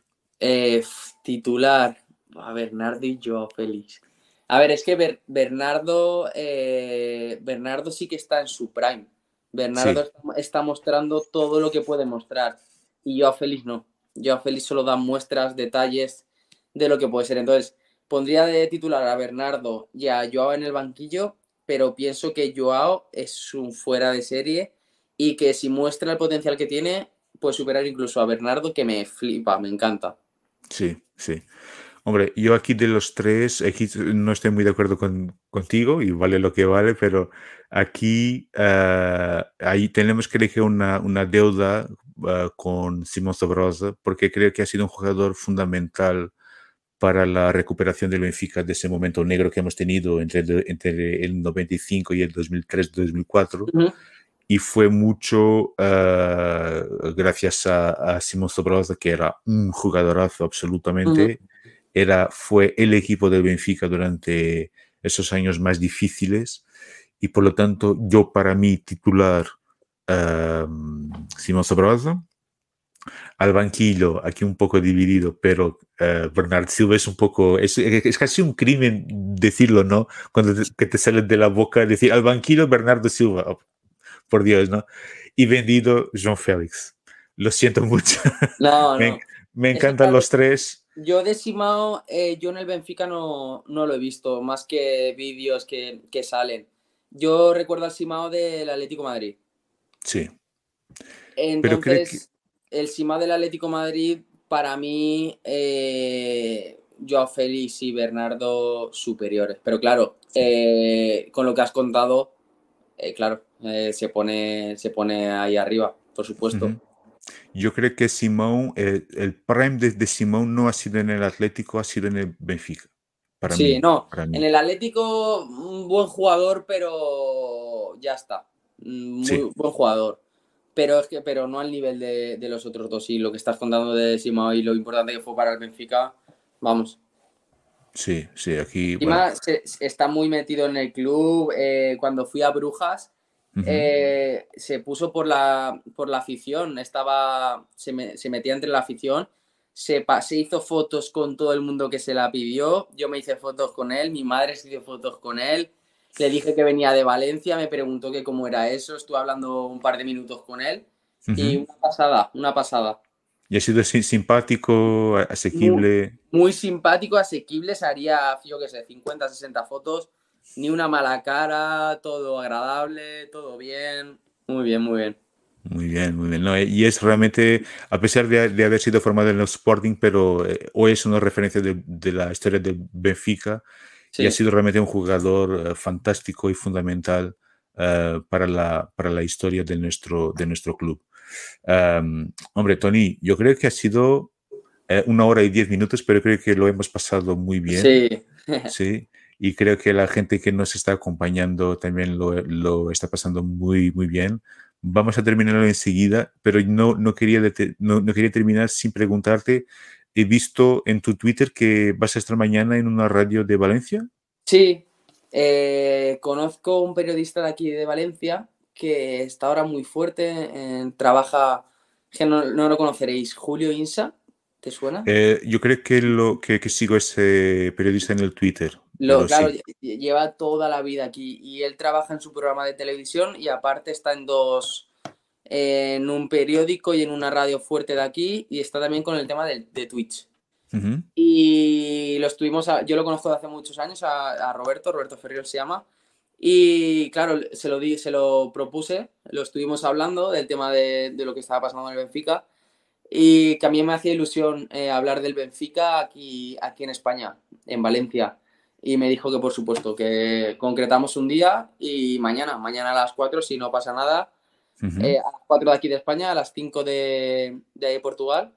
Eh, titular, a Bernardo y yo, Félix. A ver, es que Bernardo, eh, Bernardo sí que está en su prime. Bernardo está, mostrando todo lo que puede mostrar. Y yo a Félix no. Yo a Félix solo da muestras, detalles de lo que puede ser. Entonces, pondría de titular a Bernardo y a Joao en el banquillo, pero pienso que Joao es un fuera de serie y que si muestra el potencial que tiene, puede superar incluso a Bernardo, que me flipa, me encanta. Sí, sí. Hombre, yo aquí de los tres, aquí no estoy muy de acuerdo con, contigo y vale lo que vale, pero aquí uh, ahí tenemos que elegir una, una deuda uh, con Simón Sobrosa porque creo que ha sido un jugador fundamental para la recuperación del Benfica de ese momento negro que hemos tenido entre, entre el 95 y el 2003-2004. Y fue mucho uh, gracias a, a Simón Sobrosa, que era un jugadorazo absolutamente. Era, fue el equipo del Benfica durante esos años más difíciles. Y por lo tanto yo para mí titular um, Simón Sobrosa, al banquillo, aquí un poco dividido, pero uh, Bernard Silva es un poco, es, es, casi un crimen decirlo, ¿no? Cuando te, que te sale de la boca decir al banquillo Bernardo Silva, por Dios, ¿no? Y vendido John Félix. Lo siento mucho. *laughs* No, *laughs* me, no. me encantan los tres. Yo de Simao, eh, yo en el Benfica no, no, lo he visto, más que vídeos que, que, salen. Yo recuerdo al Simao del Atlético Madrid. Sí. Entonces, el Simao del Atlético Madrid, para mí, eh, Joao Félix y Bernardo superiores. Pero claro, eh, con lo que has contado, eh, claro, eh, se, pone, se pone ahí arriba, por supuesto. Uh -huh. Yo creo que Simón, eh, el prime de, de, Simón no ha sido en el Atlético, ha sido en el Benfica. Para sí, mí, no. para mí. En el Atlético, un buen jugador, pero ya está. Muy Sí. buen jugador. Pero es que, pero no al nivel de, de los otros dos. Y lo que estás contando de Simón y lo importante que fue para el Benfica, vamos. Sí, sí, aquí. Encima bueno, se- está muy metido en el club. eh, cuando fui a Brujas, eh, se puso por la, por la afición, estaba, se, me- se metía entre la afición, se, se hizo fotos con todo el mundo que se la pidió, yo me hice fotos con él, mi madre se hizo fotos con él, le dije que venía de Valencia, me preguntó que cómo era eso, estuve hablando un par de minutos con él y una pasada, una pasada. Y ha sido si- simpático, asequible. Muy simpático, asequible, se haría, yo qué sé, 50, 60 fotos, ni una mala cara, todo agradable, todo bien, muy bien, muy bien. Muy bien, muy bien. No, y es realmente, a pesar de, de haber sido formado en el Sporting, pero eh, hoy es una referencia de, de la historia del Benfica y Sí. ha sido realmente un jugador eh, fantástico y fundamental eh, para, la, para la historia de nuestro, de nuestro club. Um, hombre, Tony, yo creo que ha sido eh, una hora y diez minutos, pero creo que lo hemos pasado muy bien. Sí, *laughs* Sí, y creo que la gente que nos está acompañando también lo, lo está pasando muy, muy bien. Vamos a terminarlo enseguida, pero no, no, quería, no quería terminar sin preguntarte, he visto en tu Twitter que vas a estar mañana en una radio de Valencia. sí. Eh, conozco un periodista de aquí de Valencia que está ahora muy fuerte, eh, trabaja, que no, no lo conoceréis, Julio Insa, ¿te suena? Eh, yo creo que, lo, que, que sigo ese periodista en el Twitter. Lo, claro, sí. lleva toda la vida aquí y él trabaja en su programa de televisión y aparte está en dos, en un periódico y en una radio fuerte de aquí y está también con el tema del- de Twitch. Y lo estuvimos, a- yo lo conozco de hace muchos años, a, a Roberto, Roberto Ferriol se llama. Y claro, se lo, di, se lo propuse, lo estuvimos hablando del tema de, de lo que estaba pasando en el Benfica. Y que a mí me hacía ilusión eh, hablar del Benfica aquí, aquí en España, en Valencia. Y me dijo que por supuesto, que concretamos un día y mañana, mañana a las 4, si no pasa nada, eh, a las 4 de aquí de España, a las 5 de, de ahí de Portugal,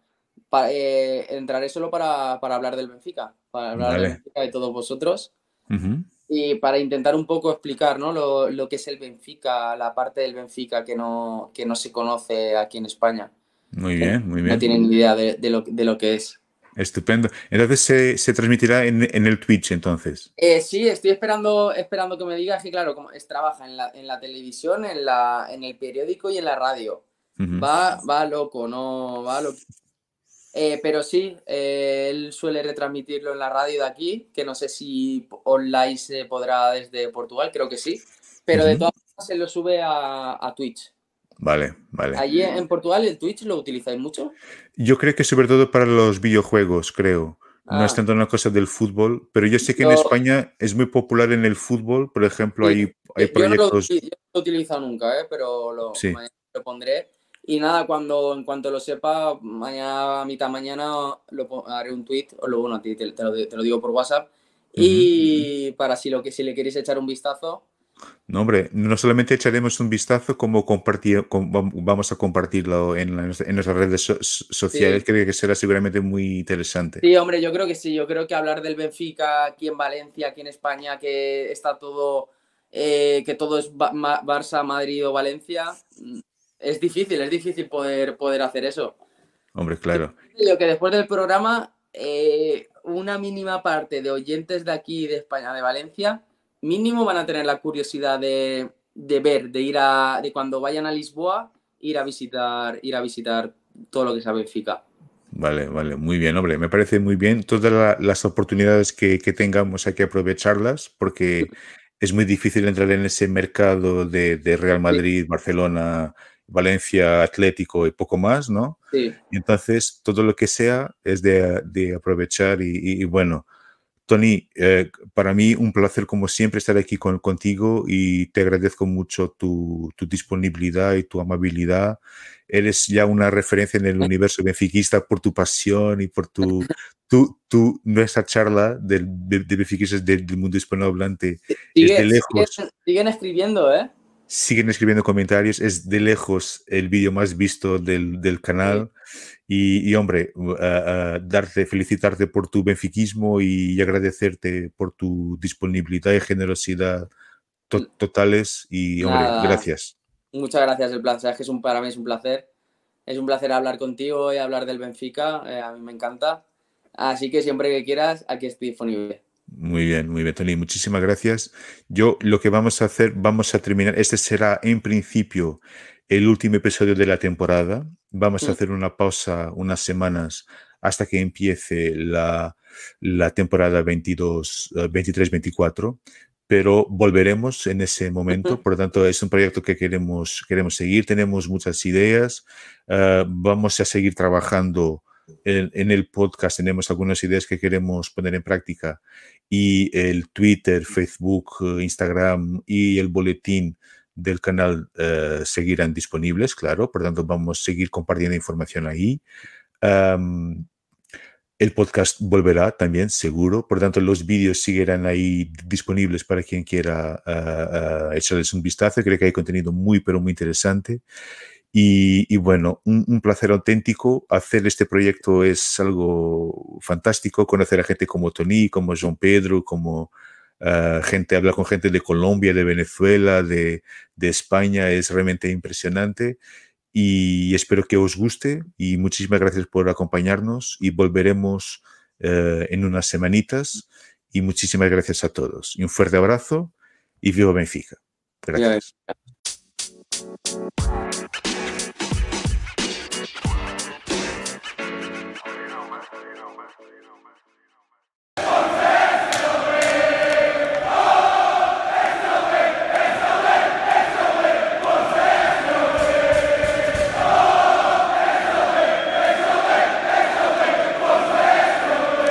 pa- eh, entraré solo para, para hablar del Benfica, para hablar del. Benfica de todos vosotros Ujú. Y para intentar un poco explicar ¿no? lo, lo que es el Benfica, la parte del Benfica que no, que no se conoce aquí en España. Muy bien, muy No bien. tienen ni idea de, de lo, de lo que es. Estupendo. Entonces se, transmitirá en, el Twitch entonces. Eh, sí, estoy esperando, esperando que me digas que claro, como es, trabaja en la, en la televisión, en, la, en el periódico y en la radio. va, va loco, no va loco. Eh, pero sí, eh, él suele retransmitirlo en la radio de aquí, que no sé si online se podrá desde Portugal, creo que sí. Pero de todas formas se lo sube a, a Twitch. Vale, vale. Allí en Portugal el Twitch lo utilizáis mucho. Yo creo que sobre todo para los videojuegos, creo. No es ah. tanto una cosa del fútbol, pero yo sé que en España es muy popular en el fútbol. Por ejemplo, hay, hay proyectos. Yo no lo, he utilizado nunca, ¿eh? pero lo, lo, pondré. Y nada, cuando en cuanto lo sepa, mañana a mitad mañana lo haré un tweet, o luego bueno, te, te, lo, te, lo, digo por WhatsApp. Y para si lo que si le queréis echar un vistazo, no, hombre, no solamente echaremos un vistazo, como compartir, vamos a compartirlo en, nuestras redes sociales, creo que será seguramente muy interesante. Sí, hombre, yo creo que sí, yo creo que hablar del Benfica aquí en Valencia, aquí en España, que está todo, eh, que todo es Barça, Madrid o Valencia, es difícil, es difícil poder, poder hacer eso. Hombre, claro. Yo que después del programa, eh, una mínima parte de oyentes de aquí, de España, de Valencia, mínimo van a tener la curiosidad de, ver, de ir a, de cuando vayan a Lisboa, ir a visitar, ir a visitar todo lo que sabe Benfica. Vale, vale, muy bien, hombre, me parece muy bien. Todas las oportunidades que, tengamos hay que aprovecharlas porque es muy difícil entrar en ese mercado de, Real Madrid, Barcelona, Valencia, Atlético y poco más, ¿no? Sí. entonces, todo lo que sea es de, aprovechar y bueno, Tony, eh, para mí un placer como siempre estar aquí con, contigo y te agradezco mucho tu, disponibilidad y tu amabilidad. Eres ya una referencia en el *laughs* universo benfiquista por tu pasión y por tu, tu, tu nuestra charla del, de, de benfiquistas del, mundo hispanohablante. Sigue, lejos. siguen escribiendo, ¿eh? Siguen escribiendo comentarios. Es de lejos el vídeo más visto del, del canal. Y, hombre, darte, felicitarte por tu benfiquismo y, agradecerte por tu disponibilidad y generosidad mm. totales. Y, hombre, gracias. Muchas gracias, el placer. Es que es un, para mí es un placer. Es un placer hablar contigo y hablar del Benfica. Eh, a mí me encanta. Así que siempre que quieras, aquí estoy disponible. Muy bien, muy bien, Tony. Muchísimas gracias. Yo lo que vamos a hacer, vamos a terminar. Este será en principio el último episodio de la temporada. Vamos a mm. hacer una pausa unas semanas hasta que empiece la, la temporada 22, 23-24 eh, pero volveremos en ese momento. Por lo tanto, es un proyecto que queremos, queremos seguir. Tenemos muchas ideas. Eh, vamos a seguir trabajando en, el podcast. Tenemos algunas ideas que queremos poner en práctica y el Twitter, Facebook, eh, Instagram y el boletín del canal eh, seguirán disponibles, claro, por tanto vamos a seguir compartiendo información ahí. el podcast volverá también, seguro, por tanto los vídeos seguirán ahí disponibles para quien quiera uh, echarles un vistazo. Creo que hay contenido muy, pero muy interesante. Y, bueno, un, placer auténtico. Hacer este proyecto es algo fantástico. Conocer a gente como Tony, como John Pedro, como uh, gente, hablar con gente de Colombia, de Venezuela, de, España, es realmente impresionante. Y espero que os guste. Y muchísimas gracias por acompañarnos. Y volveremos uh, en unas semanitas. Y muchísimas gracias a todos. Y un fuerte abrazo y viva Benfica. Gracias.